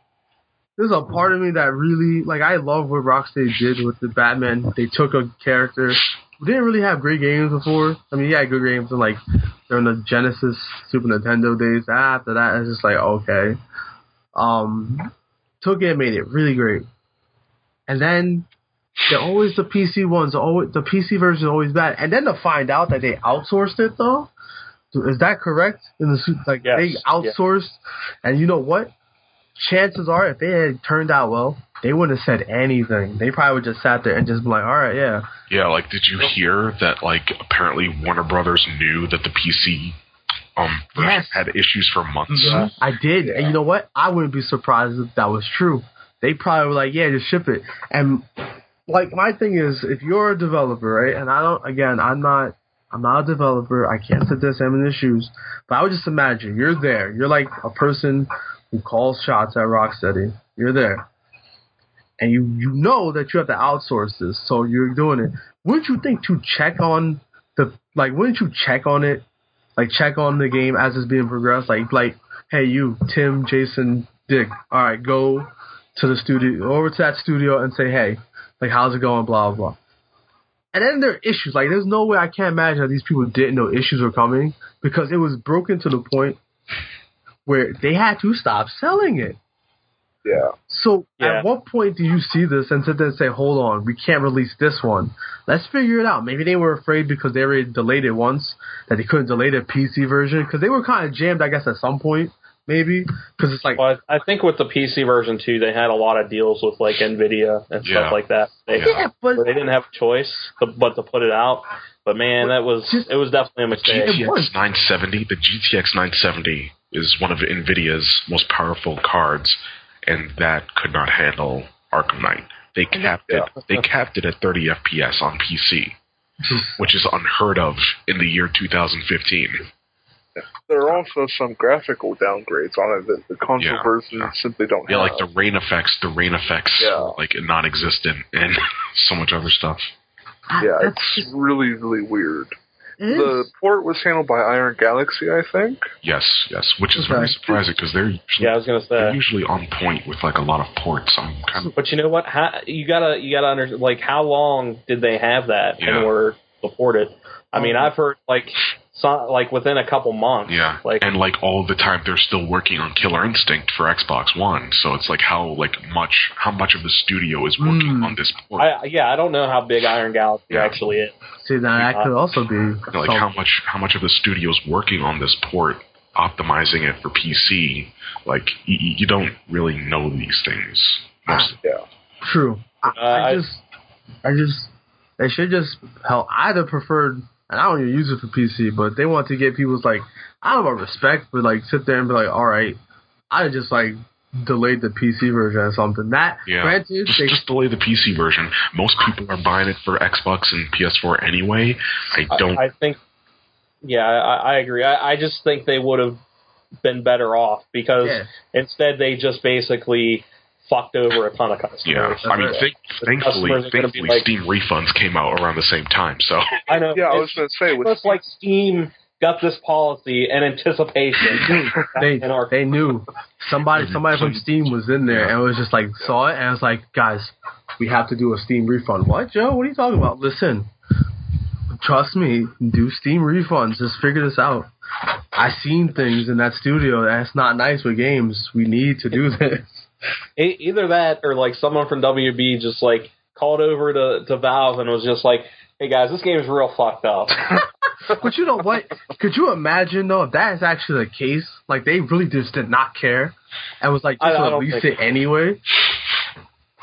There's a part of me that really like. I love what Rocksteady did with the Batman. They took a character who didn't really have great games before. I mean, he had good games in like during the Genesis, Super Nintendo days. After that, it's just like okay. Um, took it and made it really great. And then they're always the PC ones. Always the PC version is always bad. And then to find out that they outsourced it though, is that correct? In the like Yes, they outsourced, and you know what? Chances are, if they had turned out well, they wouldn't have said anything. They probably would just sat there and just been like, "All right, yeah, Yeah, like did you hear that like apparently Warner Brothers knew that the PC um Yes. had issues for months? Yeah. I did." And you know what? I wouldn't be surprised if that was true. They probably were like, "Yeah, just ship it." And like my thing is, if you're a developer, right? And I don't. Again, I'm not. I'm not a developer. I can't sit there and in their shoes. But I would just imagine you're there. You're like a person who calls shots at Rocksteady. You're there. And you, you know that you have to outsource this, so you're doing it. Wouldn't you think to check on the like? Wouldn't you check on it, like check on the game as it's being progressed? Like like, hey you, Tim, Jason, Dick. All right, go to the studio, over to that studio, and say, hey, like how's it going? Blah blah. blah. And then there are issues. Like, there's no way I can't imagine that these people didn't know issues were coming because it was broken to the point where they had to stop selling it. Yeah. So, Yeah. at what point do you see this and sit there and say, hold on, we can't release this one? Let's figure it out. Maybe they were afraid because they already delayed it once that they couldn't delay the PC version because they were kind of jammed, I guess, at some point, maybe. Because it's like, Well, I I think with the PC version too, they had a lot of deals with like Nvidia and Yeah. stuff like that. They, Yeah. yeah, but they didn't have a choice to, but to put it out. But man, that was Just- it was definitely a mistake. It was. GTX 970, the GTX 970 is one of Nvidia's most powerful cards, and that could not handle Arkham Knight. They capped it. They capped it at 30 FPS on PC, hmm. which is unheard of in the year 2015. There are also some graphical downgrades on it that the console Yeah. version Yeah. simply don't Yeah, have. like the rain effects. The rain effects, Yeah. like non-existent, and so much other stuff. Yeah, ah, it's really, really weird. It The port was handled by Iron Galaxy, I think. Yes, yes, which is very Okay. surprising because they're usually, Yeah, I was gonna they're usually on point with like a lot of ports. I'm kind of But you know what? How, you gotta you gotta understand like how long did they have that in Yeah. order to support it? I mean, Um, I've heard like some, like within a couple months. yeah, Like and like all the time they're still working on Killer Instinct for Xbox One. So it's like how like much how much of the studio is working Mm. on this port. I yeah, I don't know how big Iron Galaxy Yeah. actually is. See, now that could also be. Like how much how much of the studio is working on this port, optimizing it for PC. Like you, you don't really know these things. Most, True. I, Uh, I I- just, I just, they should just. Hell, I'd have preferred, and I don't even use it for PC, but they want to get people's like, I don't know respect, but like sit there and be like, all right, I'd just like delayed the PC version or something. That, Yeah. granted, just, they, just delay the PC version. Most people are buying it for Xbox and PS4 anyway. I don't. I, I think. Yeah, I, I agree. I, I just think they would have been better off because Yeah. instead they just basically fucked over a ton of customers. yeah, I mean, right. think, thankfully, customers are gonna be thankfully, like- Steam refunds came out around the same time. So I know. Yeah, I was going to say with just like Steam got this policy in anticipation. they, in our- they knew somebody, mhm. somebody from Steam was in there Yeah. and was just like saw it and was like, guys, we have to do a Steam refund. What, Joe? What are you talking about? Listen, trust me, do Steam refunds. Just figure this out. I seen things in that studio that's not nice with games. We need to do this. Either that or like someone from WB just like called over to, to Valve and was just like, "Hey guys, this game is real fucked up." But you know what? Could you imagine though if that is actually the case? Like they really just did not care and was like just I release think- it anyway.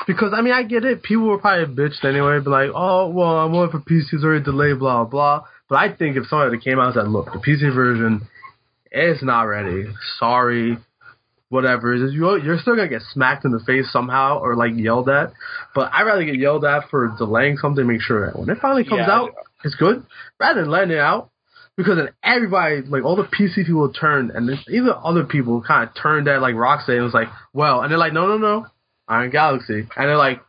Because I mean, I get it. People were probably bitched anyway, be like, "Oh, well, I'm waiting for PC's already delayed, blah blah." But I think if somebody came out and said, "Look, the PC version is not ready. Sorry, whatever," is you're you're still gonna get smacked in the face somehow or like yelled at. But I'd rather get yelled at for delaying something. Make sure that when it finally comes Yeah, out, it's good, rather than letting it out. Because then everybody, like all the PC people turned, and even other people kind of turned at like Rocksteady and was like, well, and they're like, no, no, no, Iron Galaxy. And they're like,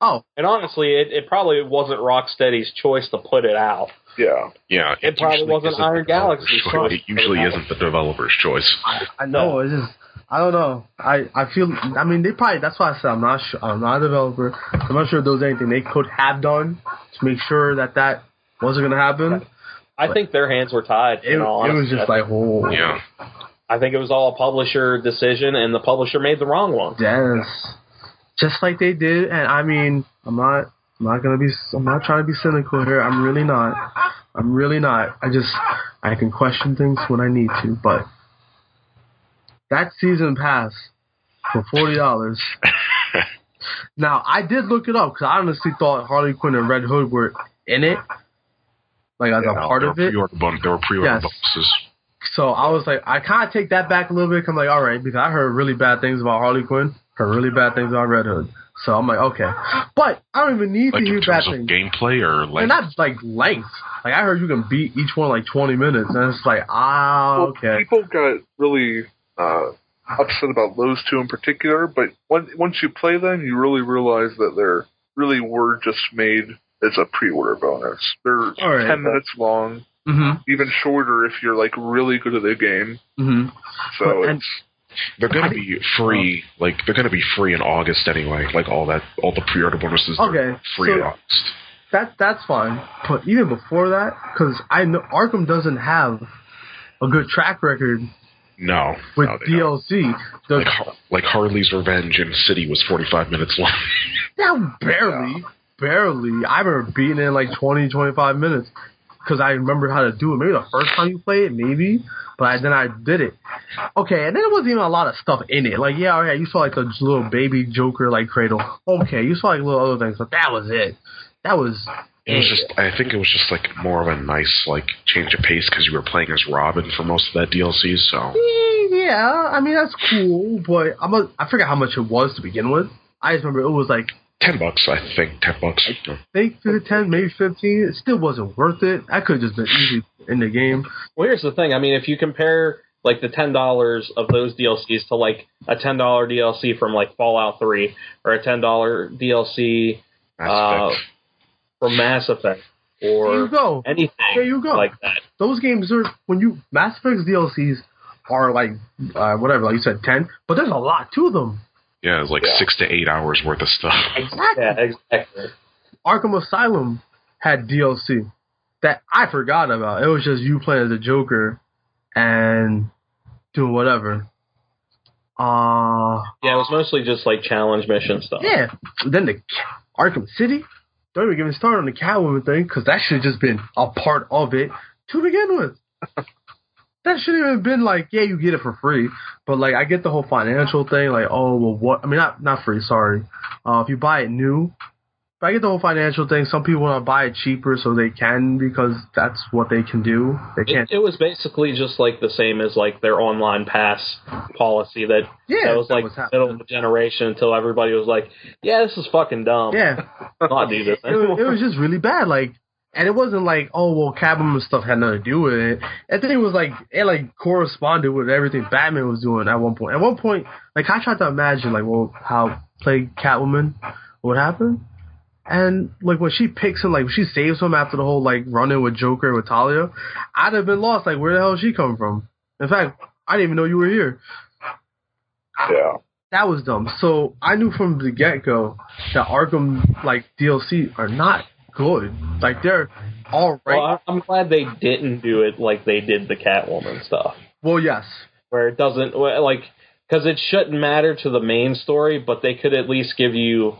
oh, and honestly, it, it probably wasn't Rocksteady's choice to put it out. yeah. yeah, It probably wasn't isn't Iron developer's Galaxy's choice. choice. It usually isn't the developer's choice. I, I know, it's just, I don't know. I, I feel, I mean, they probably, that's why I said I'm not sure, I'm not a developer. I'm not sure if there was anything they could have done to make sure that that wasn't going to happen. I think their hands were tied. It, in all it was just like, oh, Yeah, I think it was all a publisher decision, and the publisher made the wrong one. Yes. Just like they did, and I mean, I'm not, I'm not gonna be, I'm not trying to be cynical here. I'm really not. I'm really not. I just, I can question things when I need to, but that season pass for forty dollars. now I did look it up because I honestly thought Harley Quinn and Red Hood were in it, like as a part of it. pre-order there were pre-order Yes. bonuses. So I was like, I kind of take that back a little bit. 'cause I'm like, all right, because I heard really bad things about Harley Quinn, heard really bad things about Red Hood. So I'm like, okay, but I don't even need Like to hear in bad terms of things. gameplay or like And not like length. Like I heard you can beat each one like 20 minutes, and it's like, ah, Well, okay. people got really uh, upset about those two in particular, but when, once you play them, you really realize that they're really were just made as a pre-order bonus. They're All right. ten minutes long, Mm-hmm. even shorter if you're like really good at the game. Mm-hmm. So But- and- it's they're gonna be free. Like they're gonna be free in August anyway. Like all that, all the pre-order bonuses. they're Okay, free in August. That that's fine. But even before that, because I know Arkham doesn't have a good track record No, with no. DLC. The, Like, like Harley's Revenge in City was 45 minutes long. Yeah, barely, barely. I remember beating it in like 20, 25 minutes because I remember how to do it. Maybe the first time you play it, maybe, but I, then I did it. Okay, and then there wasn't even a lot of stuff in it. Like, yeah, okay, you saw like the little baby Joker like cradle. Okay, you saw like little other things, but that was it. That was. It was just, I think it was just like more of a nice like change of pace because you were playing as Robin for most of that DLC. So Yeah, I mean that's cool, but I'm a, I forget how much it was to begin with. I just remember it was like ten bucks, I think, ten bucks. I think to the ten, maybe fifteen. It still wasn't worth it. I could have just been easy in the game. Well, here's the thing. I mean, if you compare like the ten dollars of those DLCs to like a ten dollar DLC from like Fallout Three or a ten dollar DLC Mass uh, Effect. From Mass Effect, or There you or go. anything There you go. like that. Those games are when you Mass Effect's DLCs are like uh, whatever, like you said, ten, but there's a lot to them. Yeah, it's like Yeah. six to eight hours worth of stuff. Exactly. Yeah, exactly. Arkham Asylum had DLC that I forgot about. It was just you playing as the Joker and doing whatever. Uh Yeah, it was mostly just like challenge mission stuff. yeah. Then the Arkham City. Don't even get me started on the Catwoman thing because that should have just been a part of it to begin with. that should have even been like, yeah, you get it for free, but like I get the whole financial thing. Like, oh well, what? I mean, not not free. Sorry. Uh, if you buy it new, I get the whole financial thing. Some people want to buy it cheaper so they can because that's what they can do. They can't. It, it was basically just like the same as like their online pass policy that yeah, that was that like was middle of the generation until everybody was like, "Yeah, this is fucking dumb. Yeah, not do this." it was, it was just really bad. Like, and it wasn't like, oh well, Catwoman stuff had nothing to do with it. I think it was like it like corresponded with everything Batman was doing at one point. At one point, like I tried to imagine like, well, how play Catwoman would happen. And like when she picks him, like when she saves him after the whole like run-in with Joker with Talia, I'd have been lost. Like where the hell is she coming from? In fact, I didn't even know you were here. Yeah. That was dumb. So I knew from the get go that Arkham like DLC are not good. Like they're all right. Well, I- I'm glad they didn't do it like they did the Catwoman stuff, Well, yes. where it doesn't like because it shouldn't matter to the main story, but they could at least give you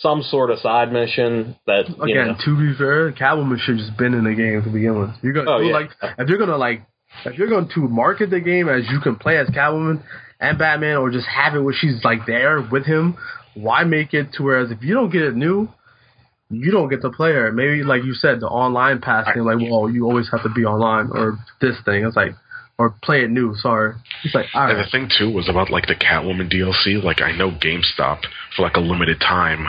some sort of side mission that you Again, know. to be fair, Catwoman should just been in the game to begin with. You're gonna Oh, yeah. like if you're gonna like if you're going to market the game as you can play as Catwoman and Batman, or just have it where she's like there with him. Why make it to whereas if you don't get it new, you don't get to play her. Maybe like you said, the online pass thing, like well, you always have to be online or this thing. It's like or play it new. Sorry, it's like all And the thing too was about like the Catwoman DLC. Like I know GameStop for like a limited time,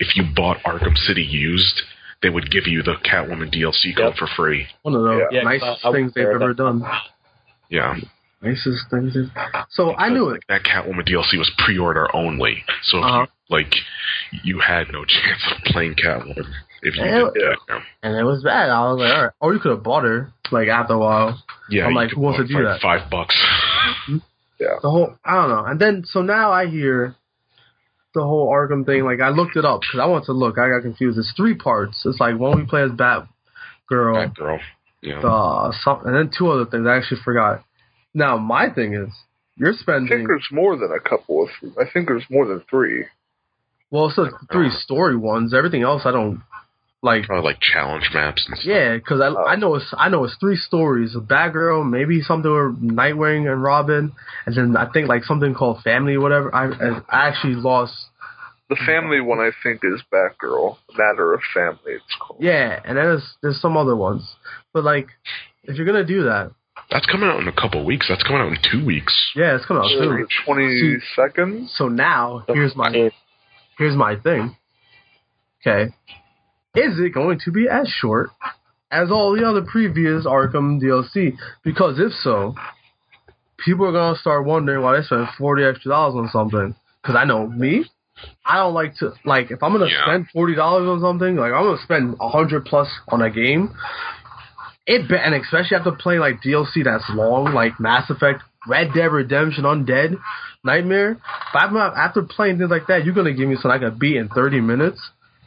if you bought Arkham City used, they would give you the Catwoman DLC code for free. One of the Yeah, nicest I- I things they've ever that done. Yeah, Nicest things. they've- So I knew it. that Catwoman DLC was pre-order only. So if Uh-huh. you, like you had no chance of playing Catwoman if you Yeah. did that. Yeah, and it was bad. I was like, all right. Or you could have bought her like after a while. yeah I'm like, could who wants to do for that? Five bucks. Yeah. The whole I don't know. And then so now I hear the whole Arkham thing. Like I looked it up because I want to look. I got confused. It's three parts. It's like one we play as Batgirl, Batgirl. Yeah. uh, some, and then two other things. I actually forgot. Now my thing is, you're spending. I think spending. there's more than a couple of. I think there's more than three. Well, it's the three story ones. Everything else I don't like. Probably like challenge maps and stuff. Yeah, because I, I know it's I know it's three stories: a Batgirl, maybe something with Nightwing and Robin, and then I think like something called Family, or whatever. I I actually lost. The family one I think is Batgirl. Matter of Family. It's called. Yeah, and then there's there's some other ones, but like if you're gonna do that, That's coming out in a couple weeks. That's coming out in two weeks. yeah, it's coming out soon. Twenty seconds. So now here's my here's my thing. Okay, is it going to be as short as all the other previous Arkham DLC? Because if so, people are gonna start wondering why they spent forty extra dollars on something. Because I know me, I don't like to like if I'm gonna Yeah. spend forty dollars on something, like I'm gonna spend a hundred plus on a game. It be- and especially after playing like DLC that's long, like Mass Effect, Red Dead Redemption, Undead, Nightmare. But after playing things like that, you're gonna give me something I can beat in 30 minutes.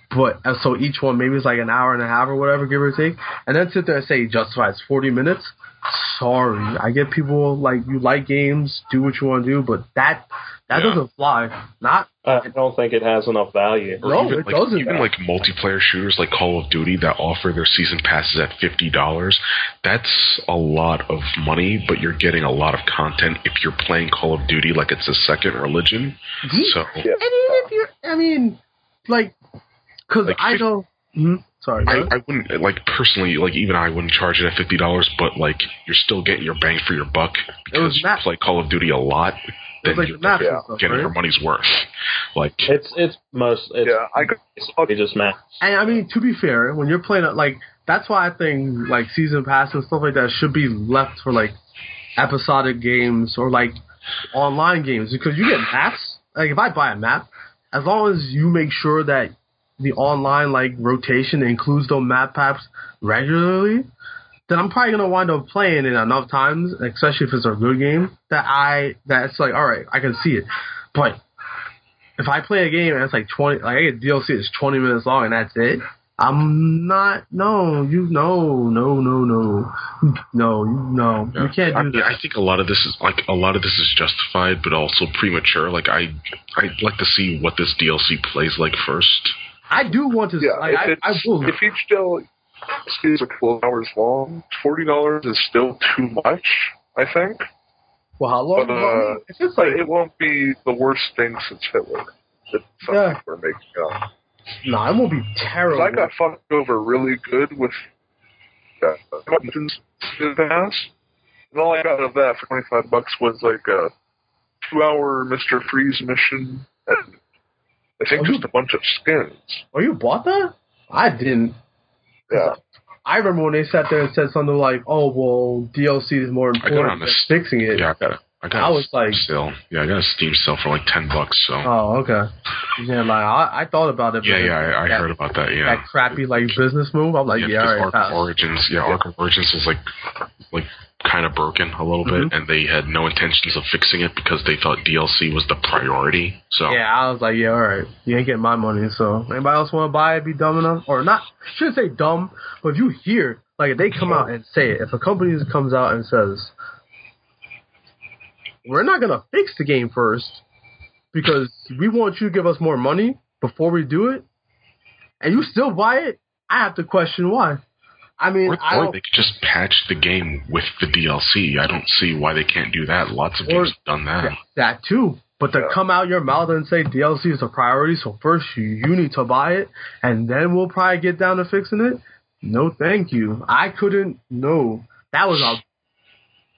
But uh, so each one maybe it's like an hour and a half or whatever, give or take, and then sit there and say justifies 40 minutes. Sorry, I get people like you like games, do what you want to do, but that that Yeah. doesn't fly. Not I don't think it has enough value. No, even it like, doesn't. Even like multiplayer shooters like Call of Duty that offer their season passes at fifty dollars. That's a lot of money, but you're getting a lot of content if you're playing Call of Duty like it's a second religion. So Yeah. And even if you're, I mean, like, because Like, I fif- know. mhm, sorry. I. I wouldn't like personally like even I wouldn't charge it at fifty dollars, but like you're still getting your bang for your buck because you play Call of Duty a lot. Then like you're the maps yeah, stuff, getting right? your money's worth. Like It's it's most it's Yeah, I got- basically just math. And I mean, to be fair, when you're playing it, like that's why I think like season pass and stuff like that should be left for like episodic games or like online games because you get maps. Like if I buy a map, as long as you make sure that the online like rotation includes those map packs regularly, then I'm probably gonna wind up playing it enough times, especially if it's a good game, that I that's like all right, I can see it. But if I play a game and it's like twenty, like I get DLC that's twenty minutes long and that's it, I'm not. No, you no, no, no, no, no, no. You can't I, do mean, that. I think a lot of this is like a lot of this is justified, but also premature. Like I, I'd like to see what this DLC plays like first. I do want to. Yeah, like, I, if, I it's, will. if each DLC is a couple of hours long, forty dollars is still too much. I think, Well, how long? but, uh, it's but like it won't be the worst thing since Hitler. That some Yeah. people are making up. no, it won't be 'Cause terrible. I got fucked over really good with uh, Dungeons in the past. And all I got of that for 25 bucks was like a two hour Mr. Freeze mission and I think Oh, just you- a bunch of skins. oh, you bought that? I didn't. Yeah. I remember when they sat there and said something like, "Oh, well, DLC is more I got important on than this- fixing it." Yeah, I got, a- I got. I a was like- sale. Yeah, I got a Steam sale for like ten bucks. So Oh, okay. Yeah, like I, I thought about it. yeah, yeah, I, I that, heard about that. Yeah, that crappy like business move. I'm like, yeah, because all right. Ark pass. Origins, yeah, Ark Origins is like like kind of broken a little Mm-hmm. bit, and they had no intentions of fixing it because they thought DLC was the priority. So Yeah, I was like, yeah, all right. You ain't getting my money, so anybody else want to buy it? Be dumb enough, or not? Shouldn't say dumb, but if you hear like if they come out and say it, if a company comes out and says, "We're not gonna fix the game first because we want you to give us more money before we do it," and you still buy it, I have to question why. I mean, Or, I or they could just patch the game with the DLC. I don't see why they can't do that. Lots of Or- games have done that. that too. But to Yeah. come out your mouth and say DLC is a priority, so first you, you need to buy it, and then we'll probably get down to fixing it. No, thank you. I couldn't. No, that was a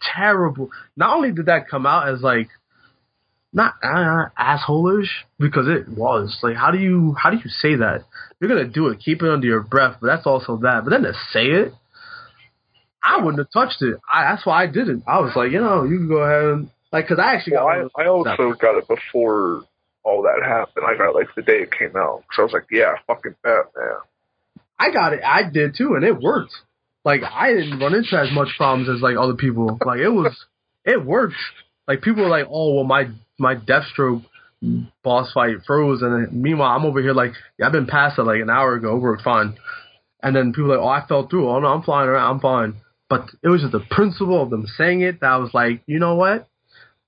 terrible. Not only did that come out as like not uh, assholeish because it was like, how do you how do you say that? You're gonna do it, keep it under your breath, but that's also that. But then to say it, I wouldn't have touched it. I, that's why I didn't. I was like, you know, you can go ahead and like, cause I actually Well, got. I, I also got it before all that happened. I got it like the day it came out. So I was like, yeah, fucking bet, man. I got it. I did too, and it worked. Like I didn't run into as much problems as like other people. Like it was, it worked. Like people were like, "Oh, well, my my Deathstroke boss fight froze," and then, meanwhile I'm over here like, yeah, "I've been past it like an hour ago. It worked fine." And then people were like, "Oh, I fell through. Oh no, I'm flying around. I'm fine." But it was just the principle of them saying it that I was like, you know what?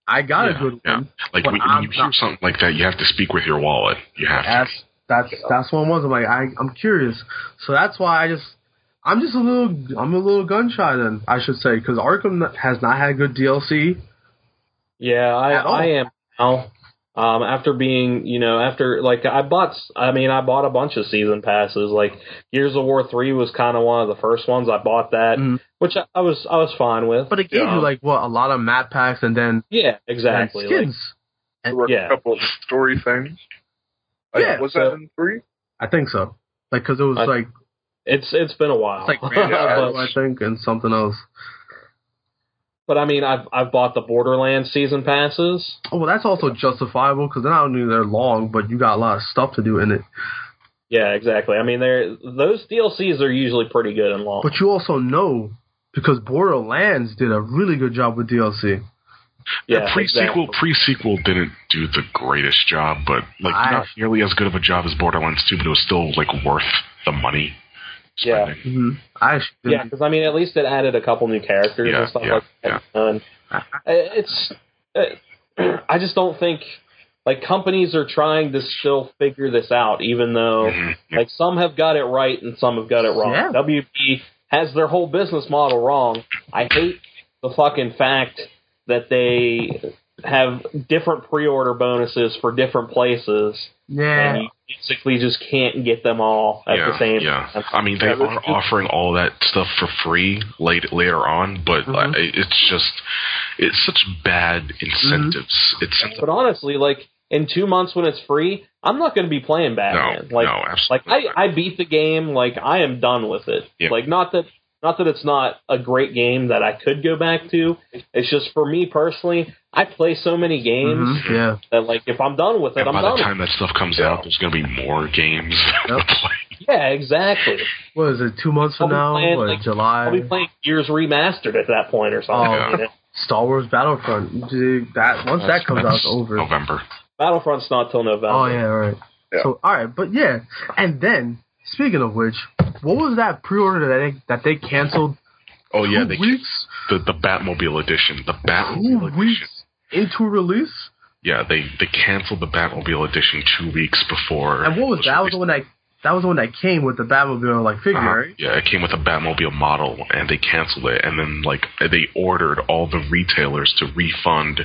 I got a good yeah. one. Like when, I'm when you hear not- something like that, you have to speak with your wallet. You have to. That's that's that's what it was. I'm like, I I'm curious, so that's why I just I'm just a little I'm a little gun shy then I should say because Arkham has not had a good DLC. Yeah, I I am now. Um, after being, you know, after like I bought, I mean, I bought a bunch of season passes. Like Gears of War three was kind of one of the first ones. I bought that, Mhm. which I, I was I was fine with. But it gave Um, you like what a lot of map packs and then yeah, exactly. and Like, skins. There were Yeah. a couple of story things. Uh, Yeah, was so- that in three? I think so. Like because it was I- like it's it's been a while. it's like Grand Theft but, I think and something else. But I mean, I've I've bought the Borderlands season passes. Oh well, that's also justifiable because not only they're long, but you got a lot of stuff to do in it. Yeah, exactly. I mean, they're those DLCs are usually pretty good and long. But you also know because Borderlands did a really good job with DLC. yeah, pre sequel exactly. pre sequel didn't do the greatest job, but like I- not nearly as good of a job as Borderlands 2, but it was still like worth the money. Yeah. Mm-hmm. I actually Yeah, because I mean, at least it added a couple new characters Yeah, and stuff yeah, like that. And it's, uh, I just don't think like companies are trying to still figure this out, even though Mhm. like some have got it right and some have got it wrong. Yeah. WB has their whole business model wrong. I hate the fucking fact that they have different pre-order bonuses for different places, yeah. and you basically just can't get them all at yeah, the same yeah. time. I mean, they Yeah, are this- offering all that stuff for free late, later on, but uh, it's just it's such bad incentives. It's But honestly, like in two months when it's free, I'm not going to be playing no, Batman. like, no, like. I. I beat the game. Like I am done with it. Yeah. Like not that Not that it's not a great game that I could go back to. It's just for me personally, I play so many games Mhm, Yeah. that like if I'm done with it, And I'm by done. By the time that stuff comes out, there's going to be more games Yep. to play. yeah, exactly. What is it? Two months from I'll now? playing, What, like, July? I'll be playing Gears Remastered at that point or something. Oh. you know? Star Wars Battlefront. Dude, That once that comes out, it's over. November. Battlefront's not till November. Oh yeah, right. Yeah. So all right, but yeah, and then speaking of which, what was that pre-order that they that they canceled Oh yeah, they weeks the the Batmobile edition. The two Batmobile edition. weeks into release? Yeah, they they canceled the Batmobile edition two weeks before. And what was that? Was the released. one that that was the one that came with the Batmobile like figure, Uh-huh. right? Yeah, it came with a Batmobile model, and they canceled it. And then, like, they ordered all the retailers to refund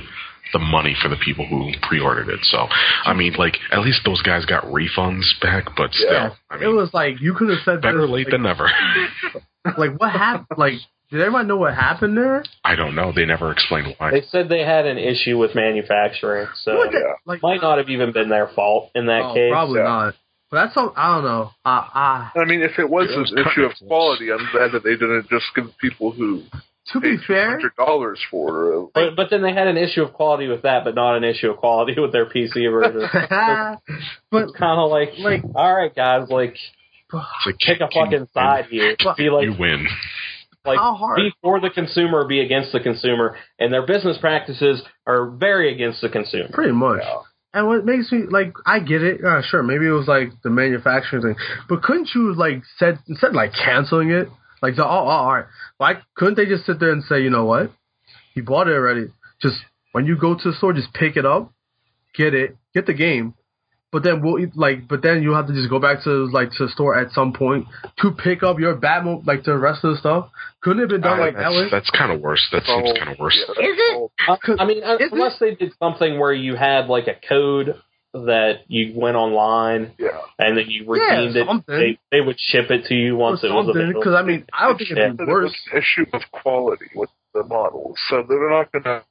the money for the people who pre-ordered it. So, I mean, like, at least those guys got refunds back. But still, Yeah, I it was like you could have said better this, late like, than never. like what happened? Like did everybody know what happened there? I don't know. They never explained why. They said they had an issue with manufacturing, so What the- yeah. like might not have even been their fault in that oh, case. probably Yeah. not. But that's all. I don't know. Uh, uh, I mean, if it was an issue of quality, I'm glad that they didn't just give people who to be fair, hundred dollars for it. But, but then they had an issue of quality with that, but not an issue of quality with their PC version. but it's kind of like, like all right, guys, like It's like, pick a can you fucking side here. Fuck. Be like, You win. Like be for the consumer, be against the consumer, and their business practices are very against the consumer. pretty much. Yeah. And what makes me like, I get it. Uh, sure, maybe it was like the manufacturing thing, but couldn't you like said instead of, like canceling it, like the, oh, oh all right, why couldn't they just sit there and say, you know what, you bought it already. Just when you go to the store, just pick it up, get it, get the game. But then we'll like, but then you have to just go back to like to the store at some point to pick up your Batmobile, like the rest of the stuff. Couldn't it have been done Uh, like that that's, way? that's kind of worse. That seems Oh, kind of worse. yeah, Is it? Uh, I mean, is unless they did something where you had like a code that you went online Yeah. and then you redeemed it, they, they would ship it to you once it was available. Because I mean, I don't think it'd be But it worse. issue of quality with the models, so they're not going to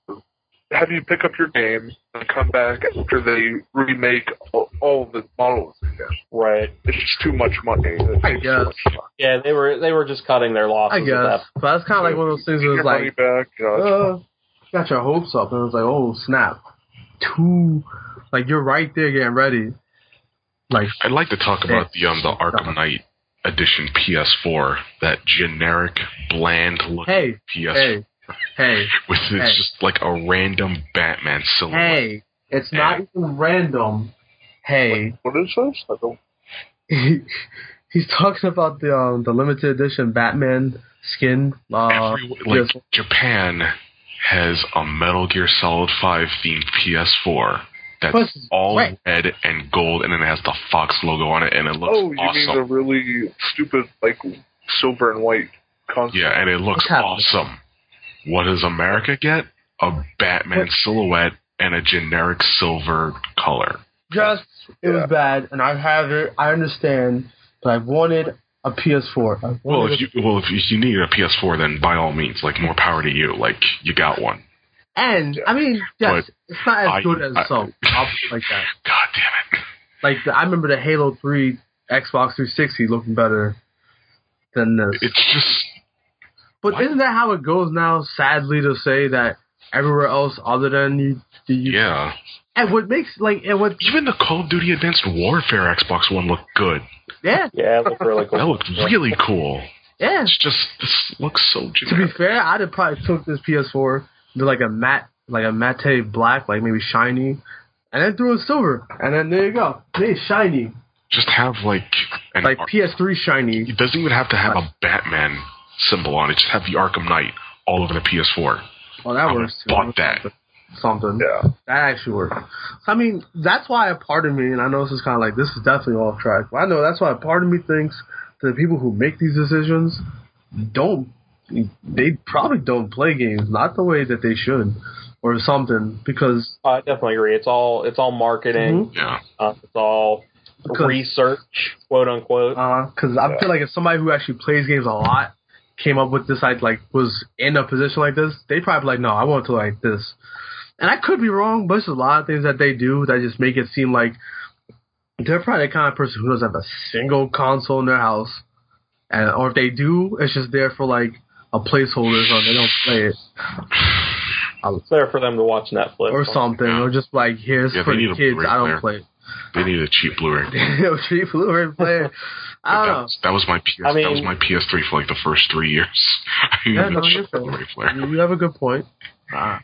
have you pick up your game and come back after they remake all, all the models again. Right. It's just too much money. It's I guess. money. Yeah, they were they were just cutting their losses. I guess, that but that's kind of like one of those things Get where your it's like, back. You know, uh, got your hopes up, and it was like, oh snap, two, like you're right there getting ready, like I'd like to talk about the um the Arkham Knight edition PS4, that generic, bland looking hey, PS4 hey, hey, with it's hey. just like a random Batman silhouette. hey, it's not even random. Hey, what is this? I don't. he, he's talking about the um the limited edition Batman skin. Uh, Every, like yes. Japan has a Metal Gear Solid 5 themed PS4 that's But- all right. red and gold, and then it has the Fox logo on it, and it looks Oh, you awesome. mean the really stupid, like silver and white console? Yeah, and it looks awesome. What does America get? A Batman What? silhouette and a generic silver color. just it Yeah. was bad, and I have it. I understand, but I wanted a PS4. I Well, if you well if you need a PS4, then by all means, like more power to you. Like you got one. and I mean, yes, But it's not as I- good as I- some. I'll put it like that. God damn it! Like the, I remember the Halo Three Xbox 360 looking better than this. It's just but what? isn't that how it goes now? Sadly to say that everywhere else other than you, the yeah. and what makes like and what Even the Call of Duty Advanced Warfare Xbox One looked good. yeah Yeah, it looked really cool. That looked really cool. yeah. It's just this looks so To be fair, I'd have probably took this PS4 to like a matte, like a matte black, like maybe shiny, and then threw a silver, and then there you go, it's shiny, Just have like an like Ar- PS3 shiny. It doesn't even have to have uh, a Batman symbol on it. Just have the Arkham Knight all over the PS4. Oh, that I works too. bought that. Something Yeah. that actually works. I mean, that's why a part of me, and I know this is kind of like this is definitely off track, but I know that's why a part of me thinks that the people who make these decisions don't, they probably don't play games, not the way that they should, or something, because I definitely agree. It's all it's all marketing. Yeah. Uh, it's all Because- research, quote unquote. because I Yeah. feel like if somebody who actually plays games a lot came up with this, like, like was in a position like this, they'd probably be like, no, I want to like this. And I could be wrong, but there's a lot of things that they do that just make it seem like they're probably the kind of person who doesn't have a single console in their house. and or if they do, it's just there for like a placeholder, so they don't play it It's there for them to watch Netflix or something, Yeah. or just like here's Yeah, for the kids. I don't player. play it. They need a cheap Blu-ray. You know, cheap Blu-ray player. I that, don't know. was, that was my PS. I that was my PS3 for like the first three years. I Yeah, no, you're fair. Blu-ray player. You you have a good point. Uh,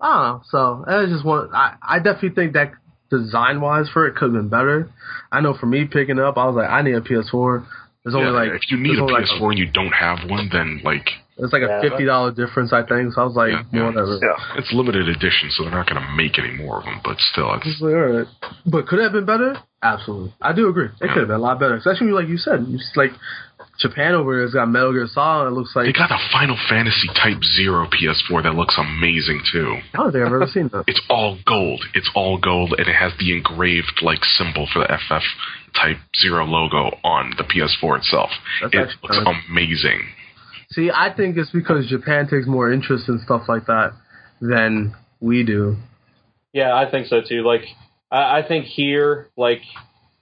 I don't know. So I just want. I, I definitely think that design wise for it could have been better. I know for me picking up, I was like, I need a PS4. There's only Yeah, like if you need a PS4 and you don't have one, then like It's like Yeah, a fifty dollar difference, I think. So I was like, Yeah, yeah. whatever. Yeah. it's limited edition, so they're not going to make any more of them. But still, I it's was like, all right. But could it have been better? Absolutely. I do agree. It Yeah. could have been a lot better. Especially like you said, you s- like Japan over there has got Metal Gear Solid. It looks like they got a Final Fantasy Type Zero PS4 that looks amazing too. I don't think I've ever seen that. It's all gold. It's all gold, and it has the engraved like symbol for the FF Type Zero logo on the PS4 itself. That's it looks kinda- amazing. See, I think it's because Japan takes more interest in stuff like that than we do. Yeah, I think so too. Like, I, I think here, like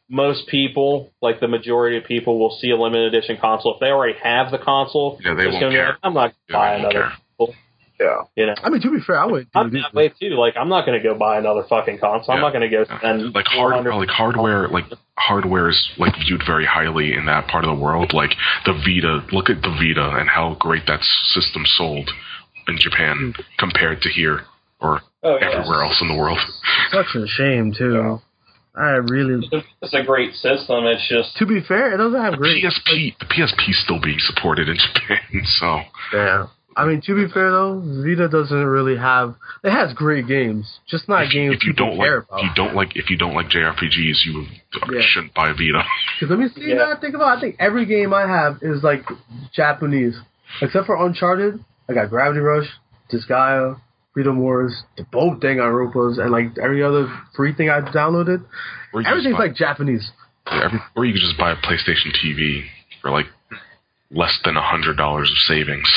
most people, like the majority of people, will see a limited edition console if they already have the console. Yeah, they it's won't gonna be care. like, I'm not Yeah, gonna buy they won't another. care. Console. Yeah. You know, I mean, to be fair, I would. I'm that way too. Like, I'm not gonna go buy another fucking console. I'm not gonna go Yeah. spend like hard like hardware like hardware is like viewed very highly in that part of the world like the vita look at the vita and how great that system sold in japan hmm. compared to here or Oh, yeah. everywhere else in the world Such a shame too. I really. It's a great system. It's just To be fair, it doesn't have the great. psp the psp is still being supported in japan so Yeah. I mean, to be fair though, Vita doesn't really have. It has great games, just not if, games if you don't like care if about. you don't like if you don't like jrpgs you Yeah. shouldn't buy vita Because let me see. Yeah. Now I think about. it, I think every game I have is like Japanese, except for Uncharted. I got Gravity Rush, Disgaea, Freedom Wars, the boat thing on Rupas, and like every other free thing I've downloaded. or you just Everything's buy- like Japanese. yeah, every, or you could just buy a playstation tv for like less than a hundred dollars of savings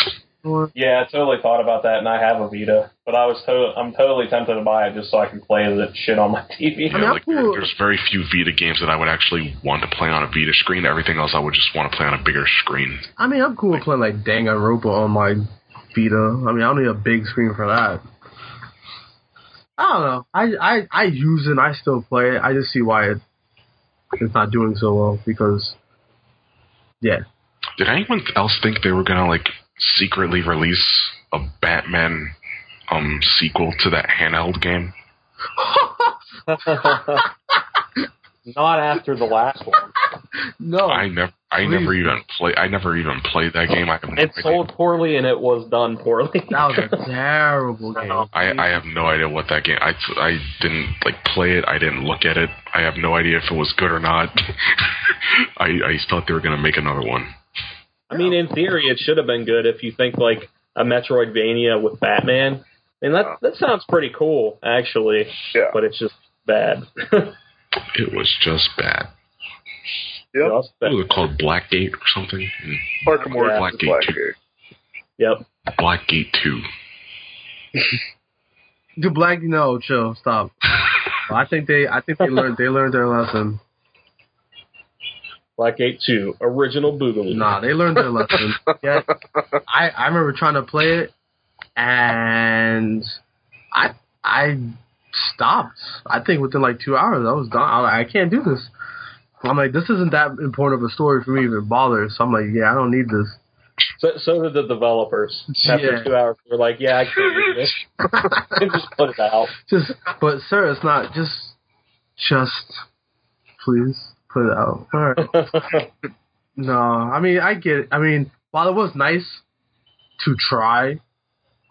yeah. I totally thought about that, and I have a Vita, but I was to- I'm totally tempted to buy it just so I can play that shit on my TV. Yeah, I'm like there- cool. there's very few Vita games that I would actually want to play on a Vita screen. Everything else I would just want to play on a bigger screen. I mean, I'm cool with playing like Danganronpa on my Vita. I mean, I don't need a big screen for that. I don't know. I I I use it. and I still play it. I just see why it it's not doing so well because yeah. Did anyone else think they were gonna like secretly release a Batman um sequel to that handheld game? Not after the last one. no. I never, I Please. never even play. I never even played that game. I have no It idea. sold poorly and it was done poorly. that was a terrible game. I, I have no idea what that game. I, I didn't like play it. I didn't look at it. I have no idea if it was good or not. I I thought they were gonna make another one. I mean, in theory, it should have been good if you think like a Metroidvania with Batman. I mean, that that sounds pretty cool, actually. Yeah. But it's just bad. It was just bad. Yep. Just bad. What was it called? Blackgate or something? Arkham Origins Blackgate. Blackgate. Yep. Blackgate Two. The black no, chill, stop. I think they I think they learned they learned their lesson. Blackgate 2, original Boogaloo. Nah, they learned their lesson. Yeah, I I remember trying to play it, and I I stopped. I think within like two hours, I was done. I, like, I can't do this. I'm like, this isn't that important of a story for me to even bother. So I'm like, yeah, I don't need this. So, so did the developers. After Yeah. two hours, they're like, "Yeah, I can't do this. just put it out." Just, but sir, it's not just, just, please put out. All right. No, I mean I get. It. I mean, while it was nice to try,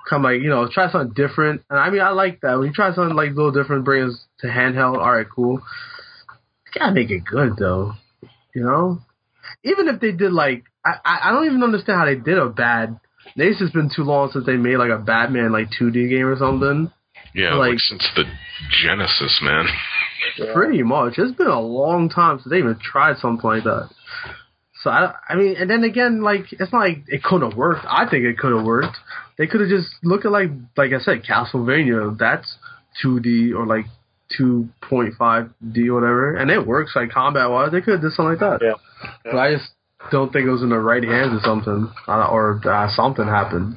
come like you know try something different, and I mean I like that when you try something like a little different, bring us to handheld. All right, cool. You gotta make it good though, you know. Even if they did like, I I don't even understand how they did a bad. It's just been too long since they made like a Batman like 2D game or something. Yeah, Like- like, since the Genesis, man. Yeah. Pretty much. It's been a long time since they even tried something like that. So I, I mean, and then again, like it's not like it couldn't have worked. I think it could have worked. They could have just looked at like, like I said, Castlevania. That's 2D or like 2.5D or whatever, and it works like combat wise. They could have did something like that. Yeah. But I just, don't think it was in the right hands or something, uh, or uh, something happened.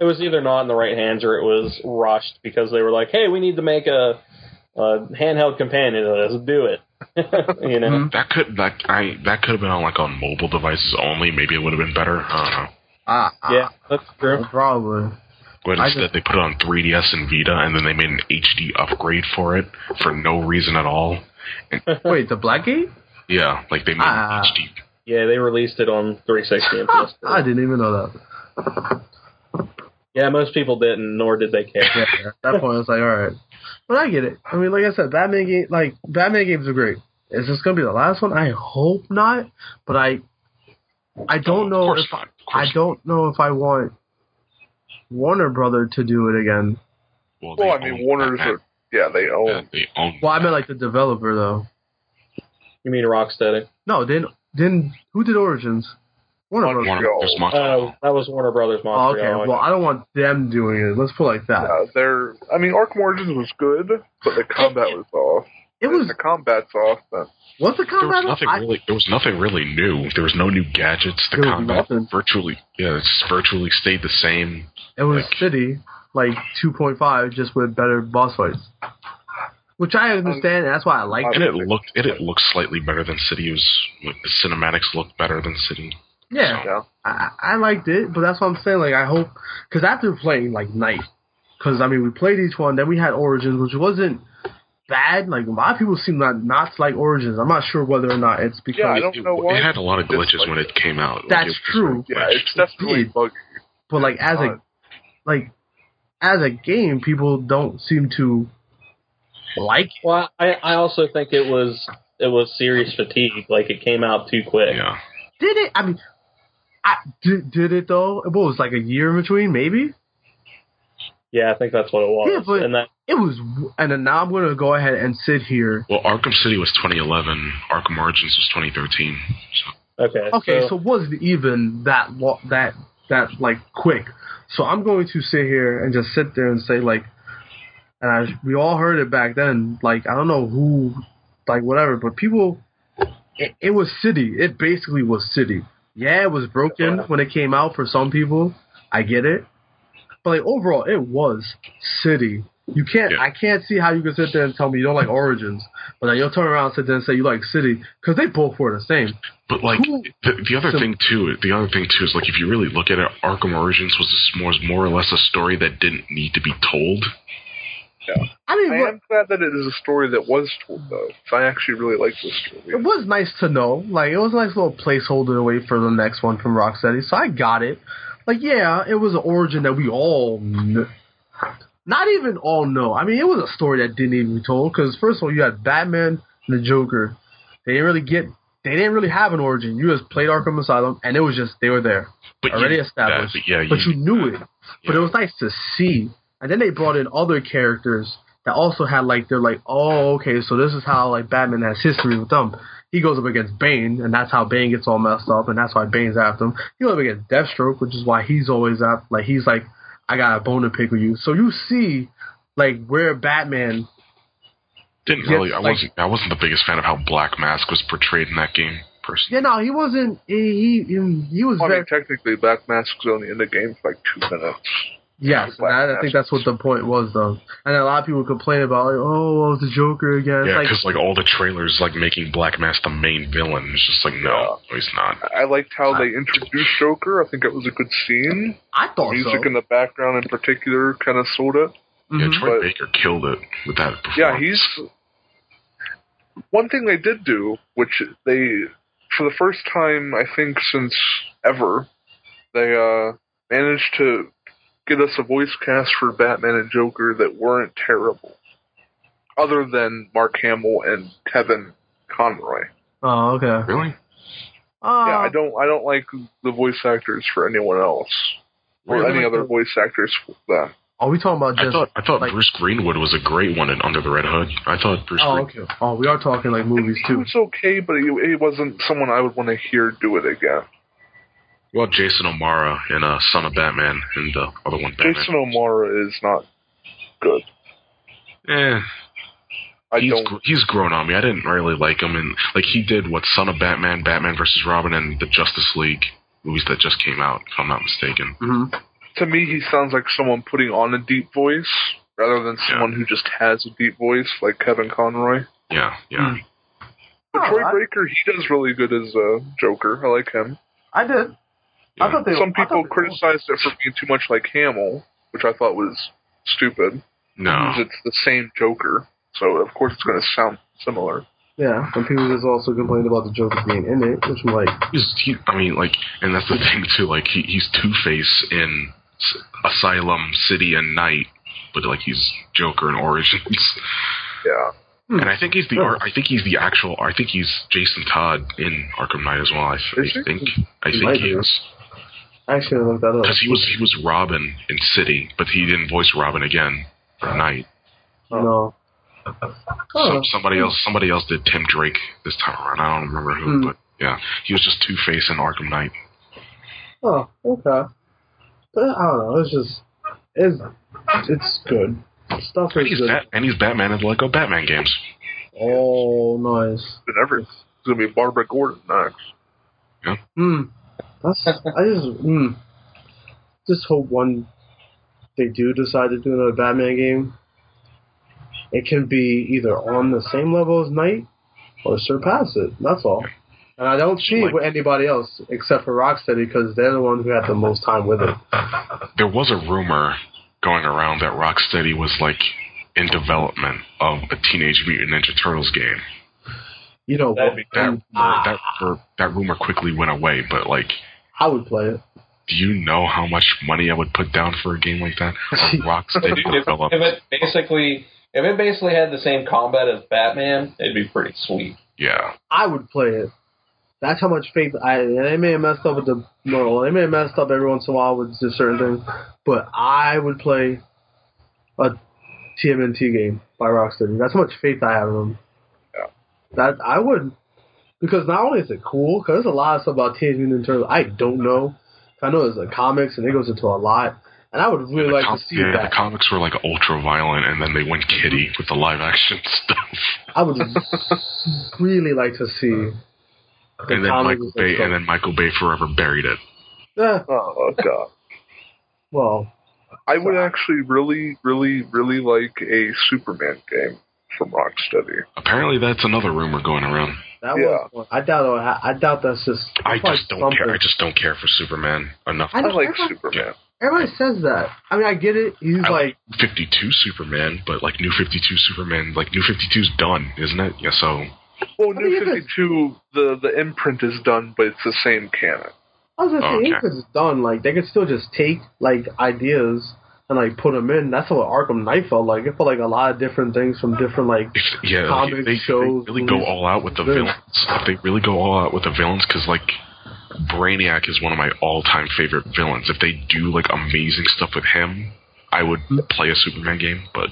It was either not in the right hands or it was rushed because they were like, "Hey, we need to make a, a handheld companion of this. Do it." you know. That could that I that could have been on like on mobile devices only. Maybe it would have been better. I don't know. Ah, ah, Yeah, that's true. probably. But I instead, they put it on 3DS and Vita, and then they made an HD upgrade for it for no reason at all. Wait, the Blackgate? Yeah, like they made Ah. an HD. Yeah, they released it on 360 and PS4. I didn't even know that. Yeah, most people didn't, nor did they care. Yeah, at that point, I was like, all right. But I get it. I mean, like I said, Batman game, like Batman games are great. Is this gonna be the last one? I hope not. But I, I don't know if not. I don't know if I want Warner Brother to do it again. Well, Well, I mean, own Warner's are yeah, they own. Yeah, they own. Well, I meant like the developer though. You mean Rocksteady? No, then then who did Origins? Warner Warner. Brothers. Warner, there's Oh, Montreal. that was Warner Brothers Oh, Montreal. okay. Well, I don't want them doing it. Let's put it like that. Yeah, they're. I mean, Arkham Origins was good, but the combat was off. It was the combat's off. Then what's the there was combat? nothing I- really. There was nothing really new. There was no new gadgets. The There combat nothing. virtually, yeah, it's virtually stayed the same. It was Like- City, like 2.5, just with better boss fights. Which I understand, and that's why I like And it. it looked, it, it looked slightly better than City. It was like, the cinematics looked better than City. Yeah, yeah, I, I liked it, but that's what I'm saying. Like, I hope, because after playing like Knight, because I mean, we played each one, then we had Origins, which wasn't bad. Like a lot of people seem not not to like Origins. I'm not sure whether or not it's because Yeah, I don't It, know why. it had a lot of glitches like- when it came out. Like, That's it was true. yeah, glitched. it's definitely did. buggy. but like as a like as a game, people don't seem to like. it. Well, I, I also think it was it was series fatigue. Like it came out too quick. Yeah. Did it? I mean, I did, did it though. What was like a year in between, maybe. Yeah, I think that's what it was. Yeah, but- and that It was, and then now I'm gonna go ahead and sit here. Well, Arkham City was 2011. Arkham Origins was 2013. So okay. Okay, so, so wasn't even that lo- that that like quick. So I'm going to sit here and just sit there and say like, and I we all heard it back then. Like I don't know who, like whatever, but people, it, it was city. It basically was city. Yeah, it was broken when it came out for some people. I get it, but like overall, it was city. You can't. Yeah. I can't see how you can sit there and tell me you don't like Origins, but then you'll turn around and sit there and say you like City because they both were the same. But like the, the other so- thing too, the other thing too is like if you really look at it, Arkham Origins was more more or less a story that didn't need to be told. I mean, I what, am glad that it is a story that was told, though. I actually really like this story. it was nice to know. Like, it was a nice little placeholder to wait for the next one from Rocksteady. So I got it. Like, yeah, it was an origin that we all kn- not even all know. I mean, it was a story that didn't even be told. Because first of all, you had Batman and the Joker. They didn't really get. They didn't really have an origin. You just played Arkham Asylum, and it was just they were there, But already you, established. that- yeah, but you knew it. But it was nice to see. And then they brought in other characters that also had like they're like, oh, okay, so this is how like Batman has history with them. He goes up against Bane, and that's how Bane gets all messed up, and that's why Bane's after him. He goes up against Deathstroke, which is why he's always after. Like he's like, I got a bone to pick with you. So you see, like where Batman. didn't yeah, really. I like- wasn't. I wasn't the biggest fan of how Black Mask was portrayed in that game. Personally, Yeah, no, he wasn't. He he, he was Well, I very. technically, Black Mask's only in the game for like two minutes. Yes, Black that, I think that's what the point was, though. And a lot of people complain about like, oh, well, it's the Joker again. Yeah, because like all the trailers like making Black Mask the main villain. It's just like no, no, he's not. I liked how they introduced Joker. I think it was a good scene. I thought Music so. in the background, in particular, kind of sold it. Yeah, Mhm. Troy But- Baker killed it with that. Yeah, he's one thing they did do, which they for the first time I think since ever, they uh managed to get us a voice cast for Batman and Joker that weren't terrible. Other than Mark Hamill and Kevin Conroy. Oh, okay. really. Uh, yeah, I don't I don't like the voice actors for anyone else. Or Really? any other voice actors for them. Are we talking about I thought I thought like- Bruce Greenwood was a great one in Under the Red Hood. I thought Bruce. oh, Green- okay. Oh, we are talking like movies He too. was okay, but he, he wasn't someone I would want to hear do it again. Well, Jason O'Mara in uh, Son of Batman and the other one, Batman. Jason O'Mara is not good. Eh, I he's don't. gr- he's grown on me. I didn't really like him, and like he did what Son of Batman, Batman versus Robin, and the Justice League movies that just came out, if I'm not mistaken. hmm To me, he sounds like someone putting on a deep voice rather than Yeah. someone who just has a deep voice, like Kevin Conroy. Yeah, yeah. Hmm. But Oh, Troy I- Baker, he does really good as a Joker. I like him. I did. I thought they. Some I people thought they- criticized it for being too much like Hamill, which I thought was stupid. No, Because it's the same Joker, so of course it's going to sound similar. Yeah, and people just also complained about the Joker being in it, which I'm like, he's he. I mean, like, and that's the thing too. Like, he, he's Two Face in S- Asylum, City, and Knight, but like he's Joker in Origins. Yeah. And I think he's the Hmm. ar- I think he's the actual I think he's Jason Todd in Arkham Knight as well. I, I Is he? think I He think might he be. is I actually looked that up. because he was he was Robin in City, but he didn't voice Robin again for Knight. No. Some, Oh. somebody else somebody else did Tim Drake this time around. I don't remember who, Hmm. but yeah, he was just Two Face in Arkham Knight. Oh, okay. But I don't know. It's just it's it's good. Stuff And is he's good. Bat- and he's Batman in the Lego Batman games. Oh, nice. But every, it's going to be Barbara Gordon next. Yeah. Hmm. That's I just hmm. Just hope one they do decide to do another Batman game. It can be either on the same level as Knight or surpass it. That's all. And I don't see it with anybody else except for Rocksteady because they're the one who had the most time with it. There was a rumor going around that Rocksteady was like in development of a Teenage Mutant Ninja Turtles game. You know, That'd That that that rumor quickly went away, but like, I would play it. do you know how much money I would put down for a game like that? A Rocksteady if, developed. if it basically if it basically had the same combat as Batman, it'd be pretty sweet. Yeah, I would play it. That's how much faith I. They may have messed up with the no. They may have messed up every once in a while with just certain things, but I would play a TMNT game by Rocksteady. That's how much faith I have in them. Yeah. That I would, because not only is it cool, because there's a lot of stuff about Teenage Mutant Ninja Turtles I don't know. I know there's like comics and it goes into a lot, and I would really the, like com- to see yeah, that. the comics were like ultra violent, and then they went kitty with the live action stuff. I would really like to see. the and then Michael Bay, stuff. and then Michael Bay forever buried it. Oh, God. well, I would actually really, really, really like a Superman game from Rocksteady. Apparently, that's another rumor going around. That Yeah. was. I doubt. it'll I doubt that's just. I just don't something. care. I just don't care for Superman enough. I I like everybody, Superman. everybody says that. I mean, I get it. He's I like, 52 Superman, but like New 52 Superman, like New 52's done, isn't it? Yeah, so Well, I New 52, the, the imprint is done, but it's the same canon. I was gonna say, Okay. if it's done, like they could still just take like ideas and like put them in. That's what Arkham Knight felt like. It felt like a lot of different things from different like. if yeah, like, Comics, if they, shows, they really go all out with the Good. villains. If they really go all out with the villains, because like Brainiac is one of my all-time favorite villains. If they do like amazing stuff with him, I would Hmm. play a Superman game. But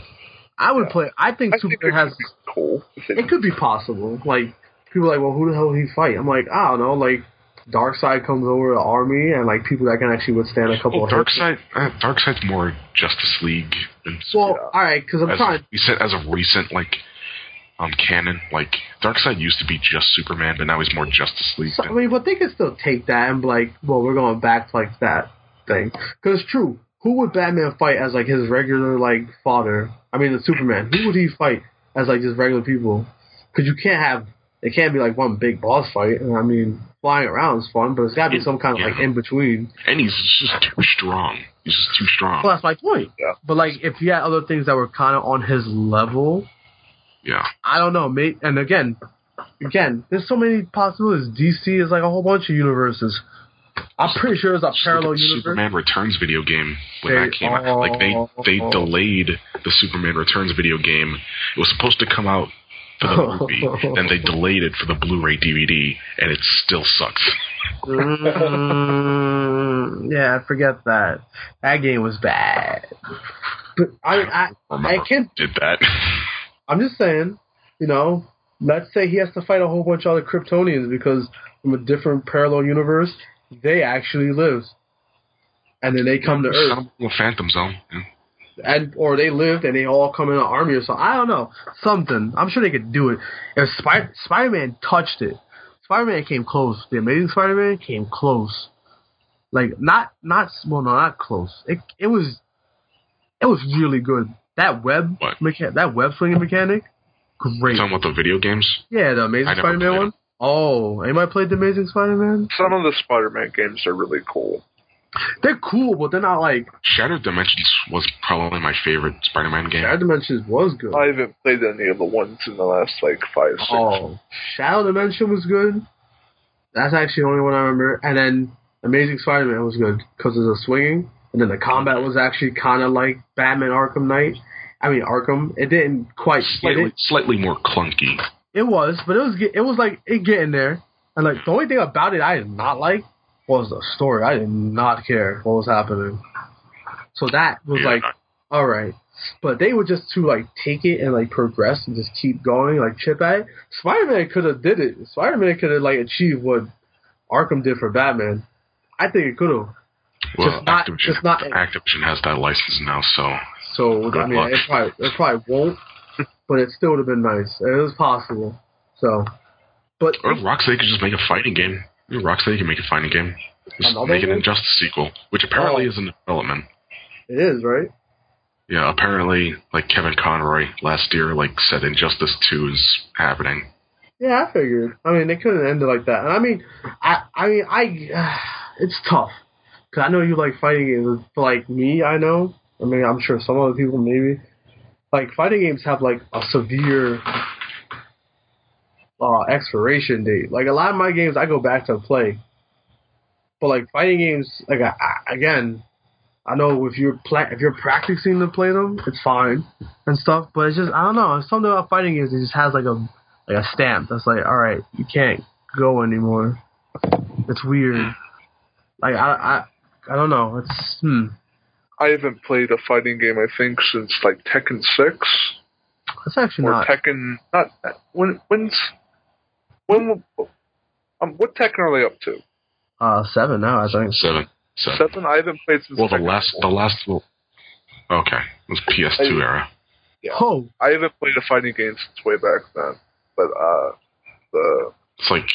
I would play. I think I Superman it has. cool. It could be possible. Like people are like, well, who the hell would he fight? I'm like, I don't know. Like Darkseid comes over the army and like people that can actually withstand a couple well, of hits. Darkseid, uh, Darkseid's more Justice League than Well, Yeah. all right, because I'm as trying. we said as of recent like um canon. Like Darkseid used to be just Superman, but now he's more Justice League. So, I mean, but they could still take that and be like, well, we're going back to like that thing. Because it's true. Who would Batman fight as like his regular like father? I mean, the Superman. Who would he fight as like just regular people? Because you can't have it can't be like one big boss fight. And I mean, flying around is fun, but it's got to be some kind of like in between. and he's just too strong. He's just too strong. Well, that's my point. Yeah. But like, if you had other things that were kind of on his level, yeah. I don't know, mate. And again, again, there's so many possibilities. DC is like a whole bunch of universes. I'm pretty sure it's a Just look parallel at universe. Superman Returns video game when They- that came out. Like they they oh. delayed the Superman Returns video game. It was supposed to come out for the movie, then they delayed it for the Blu-ray DVD, and it still sucks. Mm, yeah, forget that. That game was bad. But I, I, I Remember can't. did that? I'm just saying, you know, let's say he has to fight a whole bunch of other Kryptonians because from a different parallel universe, they actually live, and then they come to Earth. The Phantom Zone. Yeah. And or they lived and they all come in an army or something. I don't know something. I'm sure they could do it. If Spy- Spider-Man touched it, Spider-Man came close. The Amazing Spider-Man came close. Like not not well, no, not close. It it was it was really good. That web What? mecha- that web swinging mechanic, great. talking about the video games? Yeah, the Amazing Spider-Man played one. Oh, anybody played the Amazing Spider-Man? Some of the Spider-Man games are really cool. They're cool, but they're not like Shattered Dimensions was probably my favorite Spider-Man game. Shattered Dimensions was good. I haven't played any of the ones in the last like five, six. Oh, Shattered Dimension was good. That's actually the only one I remember. And then Amazing Spider-Man was good because of the swinging, and then the combat was actually kind of like Batman Arkham Knight. I mean Arkham. It didn't quite. It, Slightly, slightly more clunky. it was, but it was. It was like it getting there. And like the only thing about it I did not like was the story. I did not care what was happening. So that was Yeah. like all right. But they were just to like take it and like progress and just keep going, like chip at it. Spider Man could have did it. Spider Man could have like achieved what Arkham did for Batman. I think it could have. Well, Just not- Activision, just not- Activision has that license now, so So Good I mean, luck. it probably it probably won't, but it still would have been nice. It was possible. So, but or Rocksteady could just make a fighting game. You Rocksteady can make a fighting game. Just Another make an? Injustice sequel, which apparently Oh. is in development. it is right. Yeah, apparently, like Kevin Conroy last year, like said Injustice Two is happening. Yeah, I figured. I mean, they couldn't end it like that. And I mean, I I mean, I it's tough because I know you like fighting games. But like me, I know. I mean, I'm sure some other people maybe like fighting games have like a severe uh expiration date. Like a lot of my games, I go back to play. But like fighting games, like I, I, again, I know if you're pla- if you're practicing to play them, it's fine and stuff. But it's just I don't know. Something about fighting games. It just has like a like a stamp that's like, all right, you can't go anymore. It's weird. Like I I I don't know. It's hmm. I haven't played a fighting game I think since like Tekken Six That's actually or not. Tekken. Not when when's when um what Tekken are they up to? Uh, seven now, I think. Seven, seven. Seven. I haven't played since. Well, the Tekken last, four. the last, well, okay, it was PS2 era. Yeah. Oh, I haven't played a fighting game since way back then. But uh, the It's like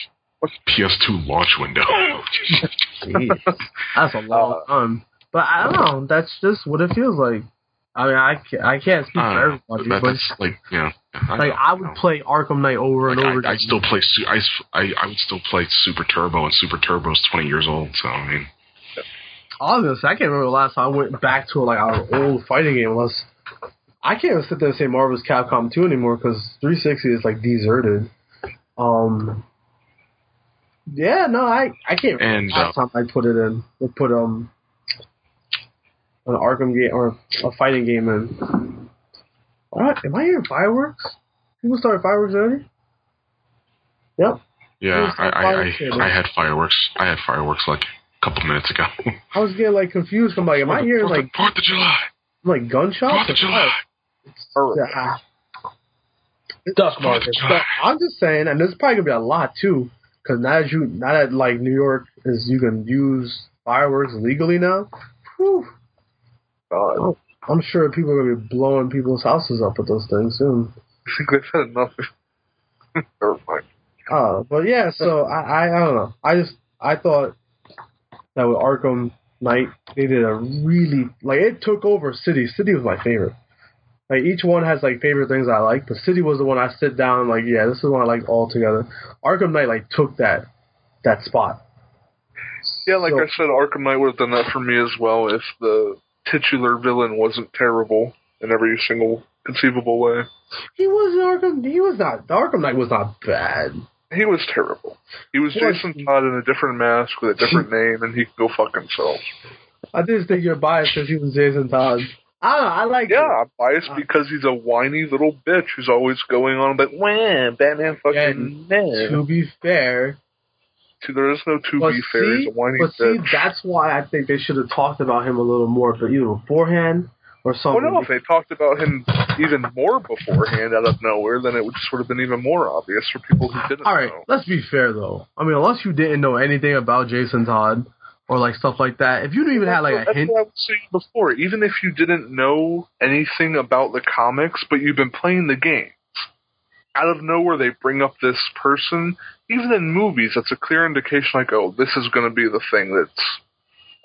PS2 launch window. jeez. that's a long Uh, time. But I don't know. That's just what it feels like. I mean, I can't, I can't speak for everybody, that, but that's like, yeah. I like know, I would know. play Arkham Knight over and Like, over. I, I again. still play. I, I I would still play Super Turbo, and Super Turbo's twenty years old. So I mean, Honestly, I can't remember the last time I went back to like our old fighting game. Unless I can't sit there and say Marvel's Capcom 2 anymore because 360 is like deserted. Um, yeah, no, I I can't. remember And, the last time I put it in, I put um an Arkham game or a fighting game in. What? Am I hearing fireworks? People started fireworks already. Yep. yeah, I, I, I, I had fireworks. I had fireworks like a couple minutes ago. I was getting like confused. I'm like, am I hearing Fourth, like Fourth of July? like gunshots? Fourth of or July. what? Yeah. Duck market. So I'm just saying, and there's probably gonna be a lot too, because now that you, now that like New York is, you can use fireworks legally now. Whew, God, I'm sure people are gonna be blowing people's houses up with those things soon. I think they've enough. Never mind. Uh, but yeah, so I, I, I don't know. I just, I thought that with Arkham Knight, they did a really like it took over City. City was my favorite. Like each one has like favorite things I like, but City was the one I sit down like, yeah, this is one I like all together. Arkham Knight like took that that spot. Yeah, like So- I said, Arkham Knight would have done that for me as well if the titular villain wasn't terrible in every single conceivable way. He was Arkham. He was not. The Arkham Knight was not bad. He was terrible. He was Well, Jason Todd in a different mask with a different name, and he could go fuck himself. I just think you're biased because he was Jason Todd. I don't know. I like. Yeah, I'm biased uh, because he's a whiny little bitch who's always going on about, "When Batman fucking it. To be fair, See, there is no two but be fair. He's see, a whiny but see, bitch. that's why I think they should have talked about him a little more, but either beforehand or something. Well, no, if they talked about him even more beforehand out of nowhere, then it would just would have been even more obvious for people who didn't All right, know. let's be fair though. I mean, unless you didn't know anything about Jason Todd, or like stuff like that. If you didn't even have like a That's hint, what I was saying before. Even if you didn't know anything about the comics, but you've been playing the games, out of nowhere they bring up this person. Even in movies, that's a clear indication. Like, oh, this is going to be the thing that's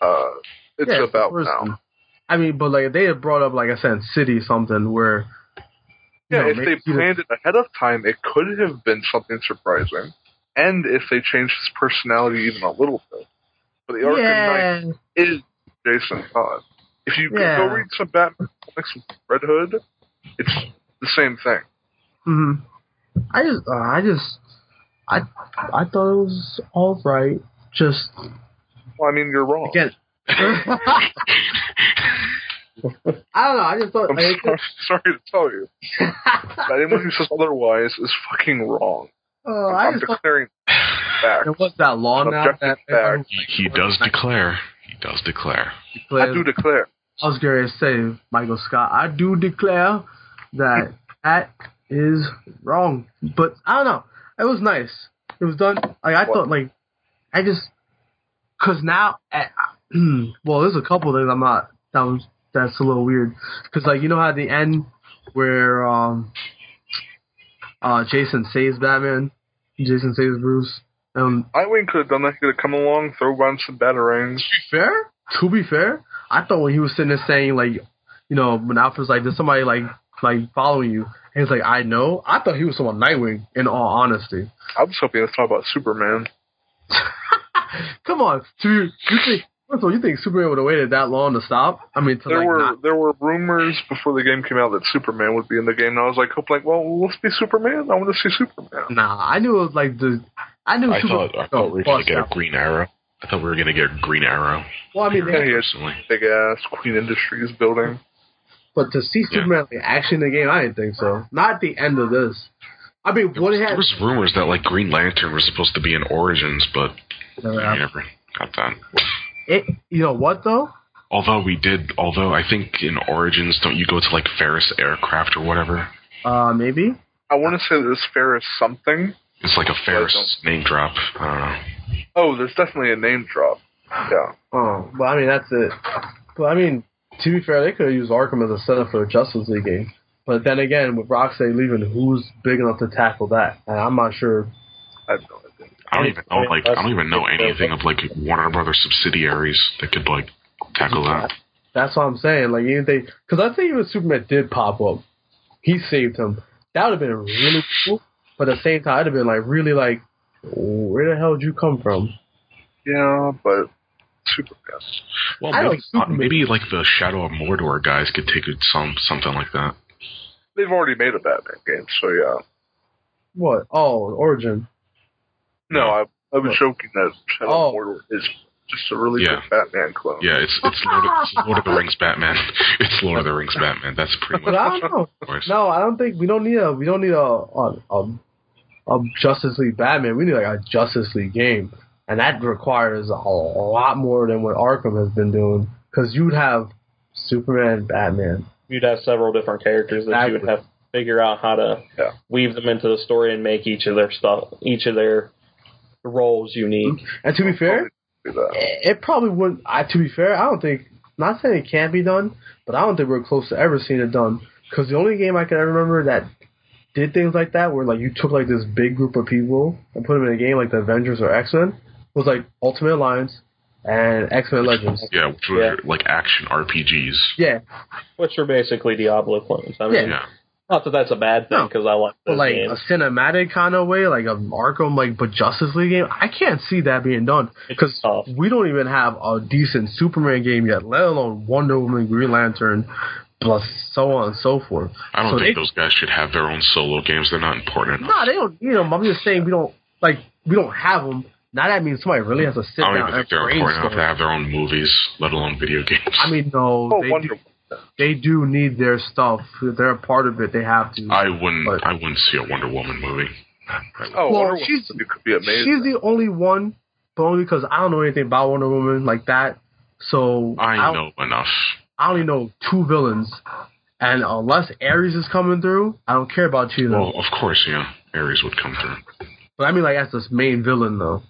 uh, it's yeah, about person. now. I mean, but like if they had brought up like I said, City something where. Yeah, know, if they planned it ahead of time, it could have been something surprising. And if they changed his personality even a little bit. But the Arkham Knight is Jason Todd. If you Yeah. go read some Batman comics with Red Hood, it's the same thing. hmm I just, uh, I just, I, I thought it was all right. Just Well, I mean, you're wrong. again, I don't know. I just thought I'm like, sorry, sorry to tell you. But anyone who says otherwise is fucking wrong. uh, I I'm just declaring fact. it was that law now that fact. He, he does declare. He does declare. I do declare. I was going to say, Michael Scott, I do declare that that is wrong. But I don't know. It was nice. It was done. Like I What? thought, like I just because now, at, well, there's a couple things I'm not. That was that's a little weird because like you know how at the end where um uh Jason saves Batman, Jason saves Bruce. Um, Nightwing could have done that. He could have come along, throw around some batarangs. To be fair. To be fair, I thought when he was sitting there saying like, you know, when Alfred's like, "There's somebody like like following you," and he's like, "I know." I thought he was someone Nightwing. In all honesty, I was hoping to talk about Superman. come on, to you think first of all, you think Superman would have waited that long to stop? I mean, to There like were not. there were rumors before the game came out that Superman would be in the game, and I was like, hope like, well, let's be Superman. I want to see Superman. Nah, I knew it was like the. I knew I Superman. thought I thought we were gonna get a. Green Arrow. I thought we were gonna get a Green Arrow. Well, I mean, Yeah, they, he has Personally, big ass Queen Industries building. But to see Yeah. Superman like, action in the game, I didn't think so. Not at the end of this. I mean, what it there had. was rumors that like Green Lantern was supposed to be in Origins, but Never we happened. never got that. It, you know what though? Although we did, although I think in Origins, don't you go to like Ferris Aircraft or whatever? Uh, maybe. I want to say there's Ferris something. It's like a Ferris name drop. I don't know. Oh, there's definitely a name drop. Yeah. Oh, well, I mean that's it. But I mean, to be fair, they could have used Arkham as a setup for a Justice League game. But then again, with Rocksteady leaving, who's big enough to tackle that? And I'm not sure. I have no idea. I don't even know like I don't even know anything of like Warner Brothers subsidiaries that could like tackle that. That's what I'm saying. Like even they, because I think even Superman did pop up, he saved him. That would have been really cool. But at the same time, I'd have been like really like, where the hell did you come from? Yeah, but Superman. Well, maybe, like Superman. maybe like the Shadow of Mordor guys could take it some something like that. They've already made a Batman game, so yeah. What? Oh, Origin. No, I, I was What? joking that Shadow Oh. of Mordor is just a really Yeah. good Batman clone. Yeah, it's it's Lord of, it's Lord of the Rings Batman. It's Lord of the Rings Batman. That's pretty But I don't know. No, I don't think we don't need a we don't need a a, a, a Justice League Batman. We need like a Justice League game, and that requires a, lot more than what Arkham has been doing. Because you'd have Superman, Batman. You'd have several different characters that you would have to figure out how to Yeah. weave them into the story and make each of their stuff, each of their roles unique. Mm-hmm. And to be fair, it probably wouldn't. I, to be fair, I don't think. Not saying it can't be done, but I don't think we're close to ever seeing it done. Because the only game I can ever remember that did things like that, where like you took like this big group of people and put them in a game like the Avengers or X Men, was like Ultimate Alliance and X Men Legends. Yeah, which were Yeah. like action RPGs. Yeah, which are basically Diablo clones. I mean, Yeah. not that that's a bad thing No. because I like those like games. a cinematic kind of way, like a Arkham, like but Justice League game, I can't see that being done because we don't even have a decent Superman game yet, let alone Wonder Woman, Green Lantern, plus so on and so forth. I don't So think they- those guys should have their own solo games. They're not important enough. No, they don't need them. I'm just saying we don't like we don't have them. Now that means somebody really has to sit I don't down even and think they're important enough to have their own movies, let alone video games. I mean, no, Oh, they Wonder do, they do need their stuff. They're a part of it. They have to. I wouldn't. But- I wouldn't see a Wonder Woman movie. Oh, Well, Wonder she's- Woman could be amazing. She's the only one, but only because I don't know anything about Wonder Woman like that. So I don't- know enough. I only know two villains, and unless Ares is coming through, I don't care about you. Well, of course, yeah, Ares would come through. But I mean, like as this main villain though.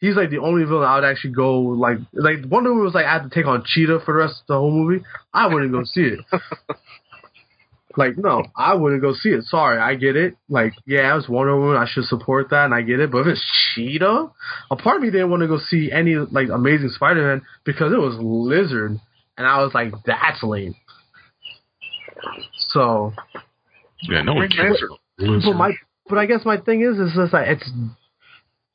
He's like the only villain I would actually go like like Wonder Woman was like I had to take on Cheetah for the rest of the whole movie. I wouldn't go see it. like no, I wouldn't go see it. Sorry, I get it. Like yeah, it's Wonder Woman. I should support that, and I get it. But if it's Cheetah, a part of me didn't want to go see any like Amazing Spider-Man because it was Lizard, and I was like, that's lame. So Yeah, no one Green cares. But my but I guess my thing is is just like it's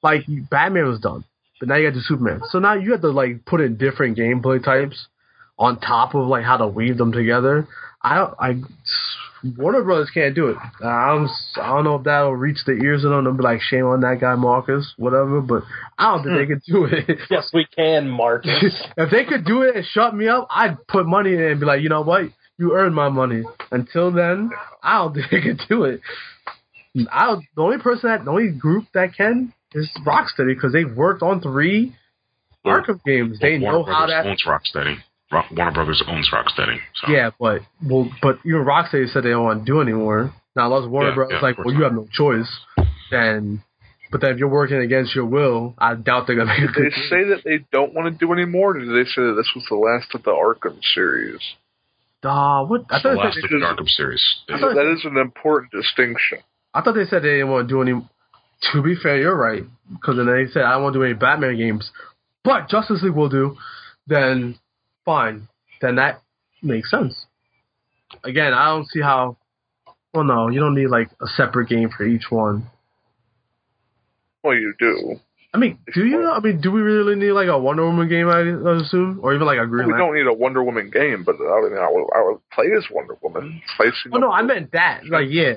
like Batman was done, but now you got to do Superman. So now you have to like put in different gameplay types on top of like how to weave them together. I don't I Warner Brothers can't do it. I don't I don't know if that'll reach the ears of them. They'll be like shame on that guy Marcus, whatever. But I don't think they hmm. could do it. Yes, we can, Marcus. if they could do it and shut me up, I'd put money in and be like, you know what? You earned my money. Until then, I don't think they could do it. I don't, the only person that the only group that can is Rocksteady because they've worked on three Well, Arkham games. They Warner know how Brothers that. owns Rocksteady. Ro- Warner Brothers owns Rocksteady. So. Yeah, but well, but even Rocksteady said they don't want to do anymore. Now, unless Warner Yeah, Brothers yeah, like, well, course you have no choice. Then, but then if you're working against your will, I doubt they're gonna make a Did they good. say that they don't want to do anymore? Or did they say that this was the last of the Arkham series? Uh, what? I It's the last of the Arkham series. I thought- that is an important distinction. I thought they said they didn't want to do any. To be fair, you're right because then they said I won't do any Batman games, but Justice League will do. Then fine, then that makes sense. Again, I don't see how. Well, no, you don't need like a separate game for each one. Well, you do. I mean, do you? I mean, do we really need like a Wonder Woman game? I assume, or even like a Green we don't need a Wonder Woman game, but I mean, I would, I would play as Wonder Woman. Oh no, I meant that. Like, yeah,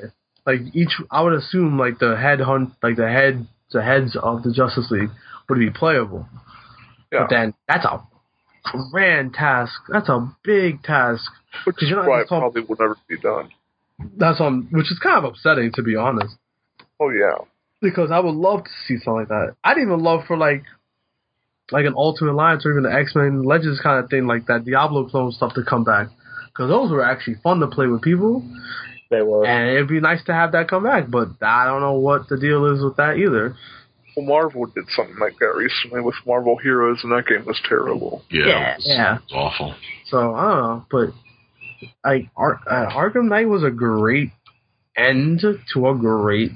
like each. I would assume like the head hunt, like the head, the heads of the Justice League would be playable. Yeah. But then that's a grand task. That's a big task. which is you're not why it probably will never be done. That's on which is kind of upsetting to be honest, Oh yeah, because I would love to see something like that. I'd even love for like, like an Ultimate Alliance or even the X Men Legends kind of thing, like that Diablo clone stuff to come back, because those were actually fun to play with people. They were. And it'd be nice to have that come back, but I don't know what the deal is with that either. well, Marvel did something like that recently with Marvel Heroes, and that game was terrible. Yeah, Yeah, it was, yeah. it was awful. So I don't know, but like Ar- uh, Arkham Knight was a great end to a great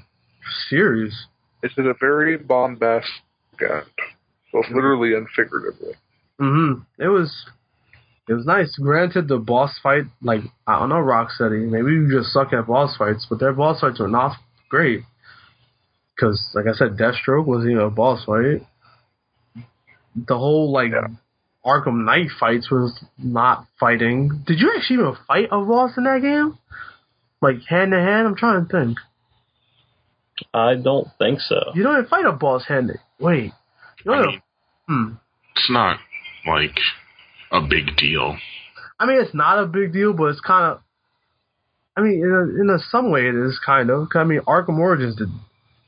series. It's a very bombastic end, both literally and figuratively. hmm It was it was nice. Granted, the boss fight, like I don't know, Rocksteady, maybe you just suck at boss fights, but their boss fights were not great. Because, like I said, Deathstroke wasn't even a boss fight. The whole like Yeah. Arkham Knight fights was not fighting. Did you actually even fight a boss in that game? Like hand to hand? I'm trying to think. I don't think so. You don't even fight a boss hand. Wait. You I don't mean, hmm. it's not like a big deal. I mean, it's not a big deal, but it's kind of. I mean, in a, in a some way, it is kind of. I mean, Arkham Origins did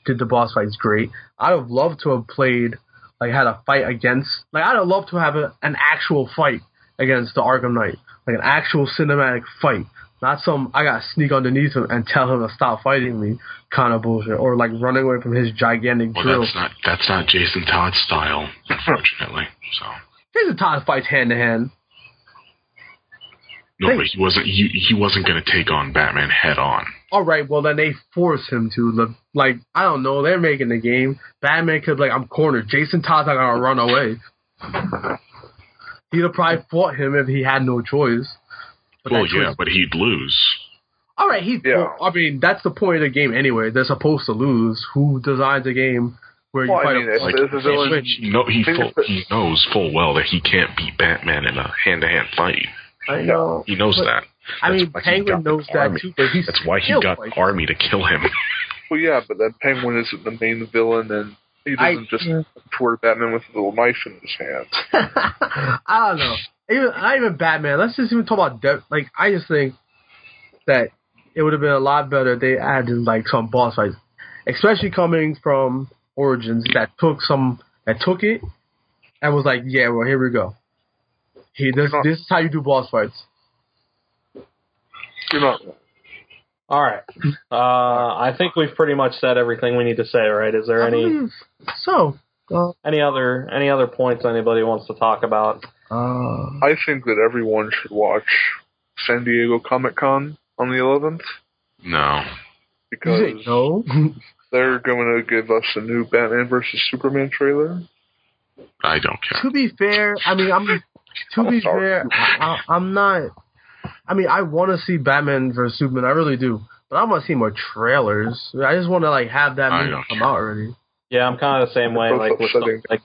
did the boss fights great. I'd have loved to have played, like, had a fight against. Like, I'd have loved to have a, an actual fight against the Arkham Knight, like an actual cinematic fight, not some I gotta sneak underneath him and tell him to stop fighting me kind of bullshit, or like running away from his gigantic Well, drill. that's not that's not Jason Todd's style, unfortunately. So Jason Todd fights hand to hand. no, but he wasn't he, he wasn't going to take on Batman head on. All right, well then they force him to. The, like I don't know, they're making the game. Batman could like I'm cornered. Jason Todd's not gonna run away. He'd have probably fought him if he had no choice. But well, that yeah, but he'd lose. All right, he. Yeah. I mean, that's the point of the game anyway. They're supposed to lose. Who designs a game where you Well, I fight mean, a it's- Like There's a villain- he, know, he, full, of he knows full well that he can't beat Batman in a hand-to-hand fight. I know. He knows But- that. I mean, Penguin knows that army. too, but he's That's why he got fighting. the army to kill him. Well, yeah, but then Penguin isn't the main villain, and he doesn't just toward Batman with a little knife in his hand. I don't know. Even not even Batman. Let's just even talk about depth. Like I just think that it would have been a lot better if they added like some boss fights, especially coming from Origins that took some that took it and was like, yeah, well here we go. He this this is how you do boss fights. You're not. All right. Uh, I think we've pretty much said everything we need to say. Right? Is there I any? believe so. Oh. any other any other points anybody wants to talk about? Uh, I think that everyone should watch San Diego Comic Con on the 11th No. because no. they're going to give us a new Batman versus Superman trailer. I don't care. to be fair, I mean, I'm. To I'm be sorry. fair, I, I, I'm not. I mean, I want to see Batman versus Superman. I really do, but I want to see more trailers. I just want to like have that movie come care. out already. Yeah, I'm kind of the same way. Like with upsetting. like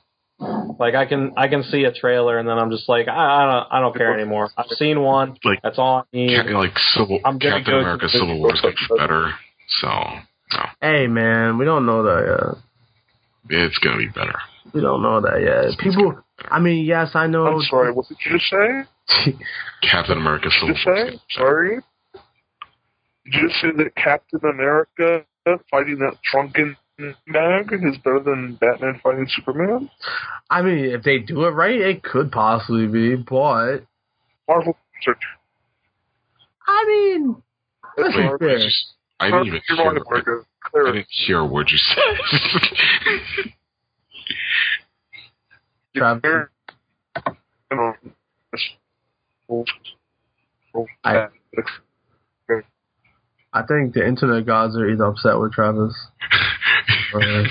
like I can I can see a trailer and then I'm just like I, I don't I don't care anymore. I've seen one. Like- That's all I need. Like Civil I'm Captain go America Civil War is gonna be better. So no, Hey, man, we don't know that yet. it's gonna be better. We don't know that yet. People. I mean, yes, I know. I'm sorry, what did you just say? Captain America Did Civil you War. is say? gonna be better. Sorry? Did you just say that Captain America fighting that drunken mag is better than Batman fighting Superman? I mean, if they do it right, it could possibly be. But Marvel search. I mean, let's be Wait, I, fair. Just, I didn't even hear. wrong, what- I didn't hear what you said. Travis. I- I think the internet gods are either upset with Travis or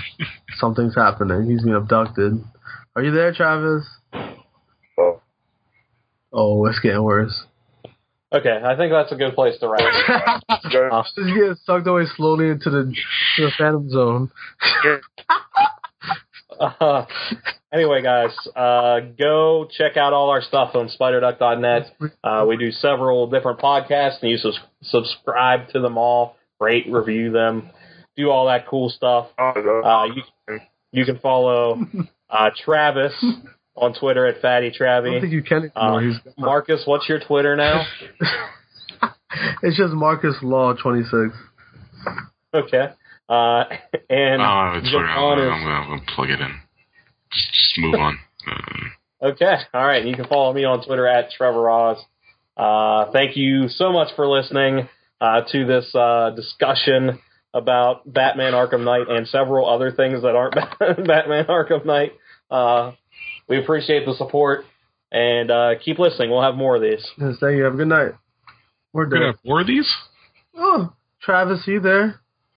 something's happening. He's being abducted. Are you there, Travis? Oh. Oh, it's getting worse. Okay, I think that's a good place to wrap. Yeah. He's getting sucked away slowly into the, to the phantom zone. Uh, anyway, guys, uh, go check out all our stuff on spiderduck.net. Uh, we do several different podcasts, and you sus- subscribe to them all, rate, review them, do all that cool stuff. Uh, you, you can follow uh, Travis on Twitter at Fatty I don't think you can anymore. Uh, Marcus, what's your Twitter now? it's just Marcus Law 26. Okay. Uh, and oh, it's. I'm, Javon gonna- is- I'm, gonna, I'm gonna plug it in. Just, just move on. Uh, Okay. All right. You can follow me on Twitter at Trevor Oz. Uh, thank you so much for listening uh, to this uh, discussion about Batman Arkham Knight and several other things that aren't Batman Arkham Knight. We appreciate the support and uh, keep listening. We'll have more of these. Yes, thank you. Have a good night. We're we're gonna done. have more of these. Oh, Travis, you there?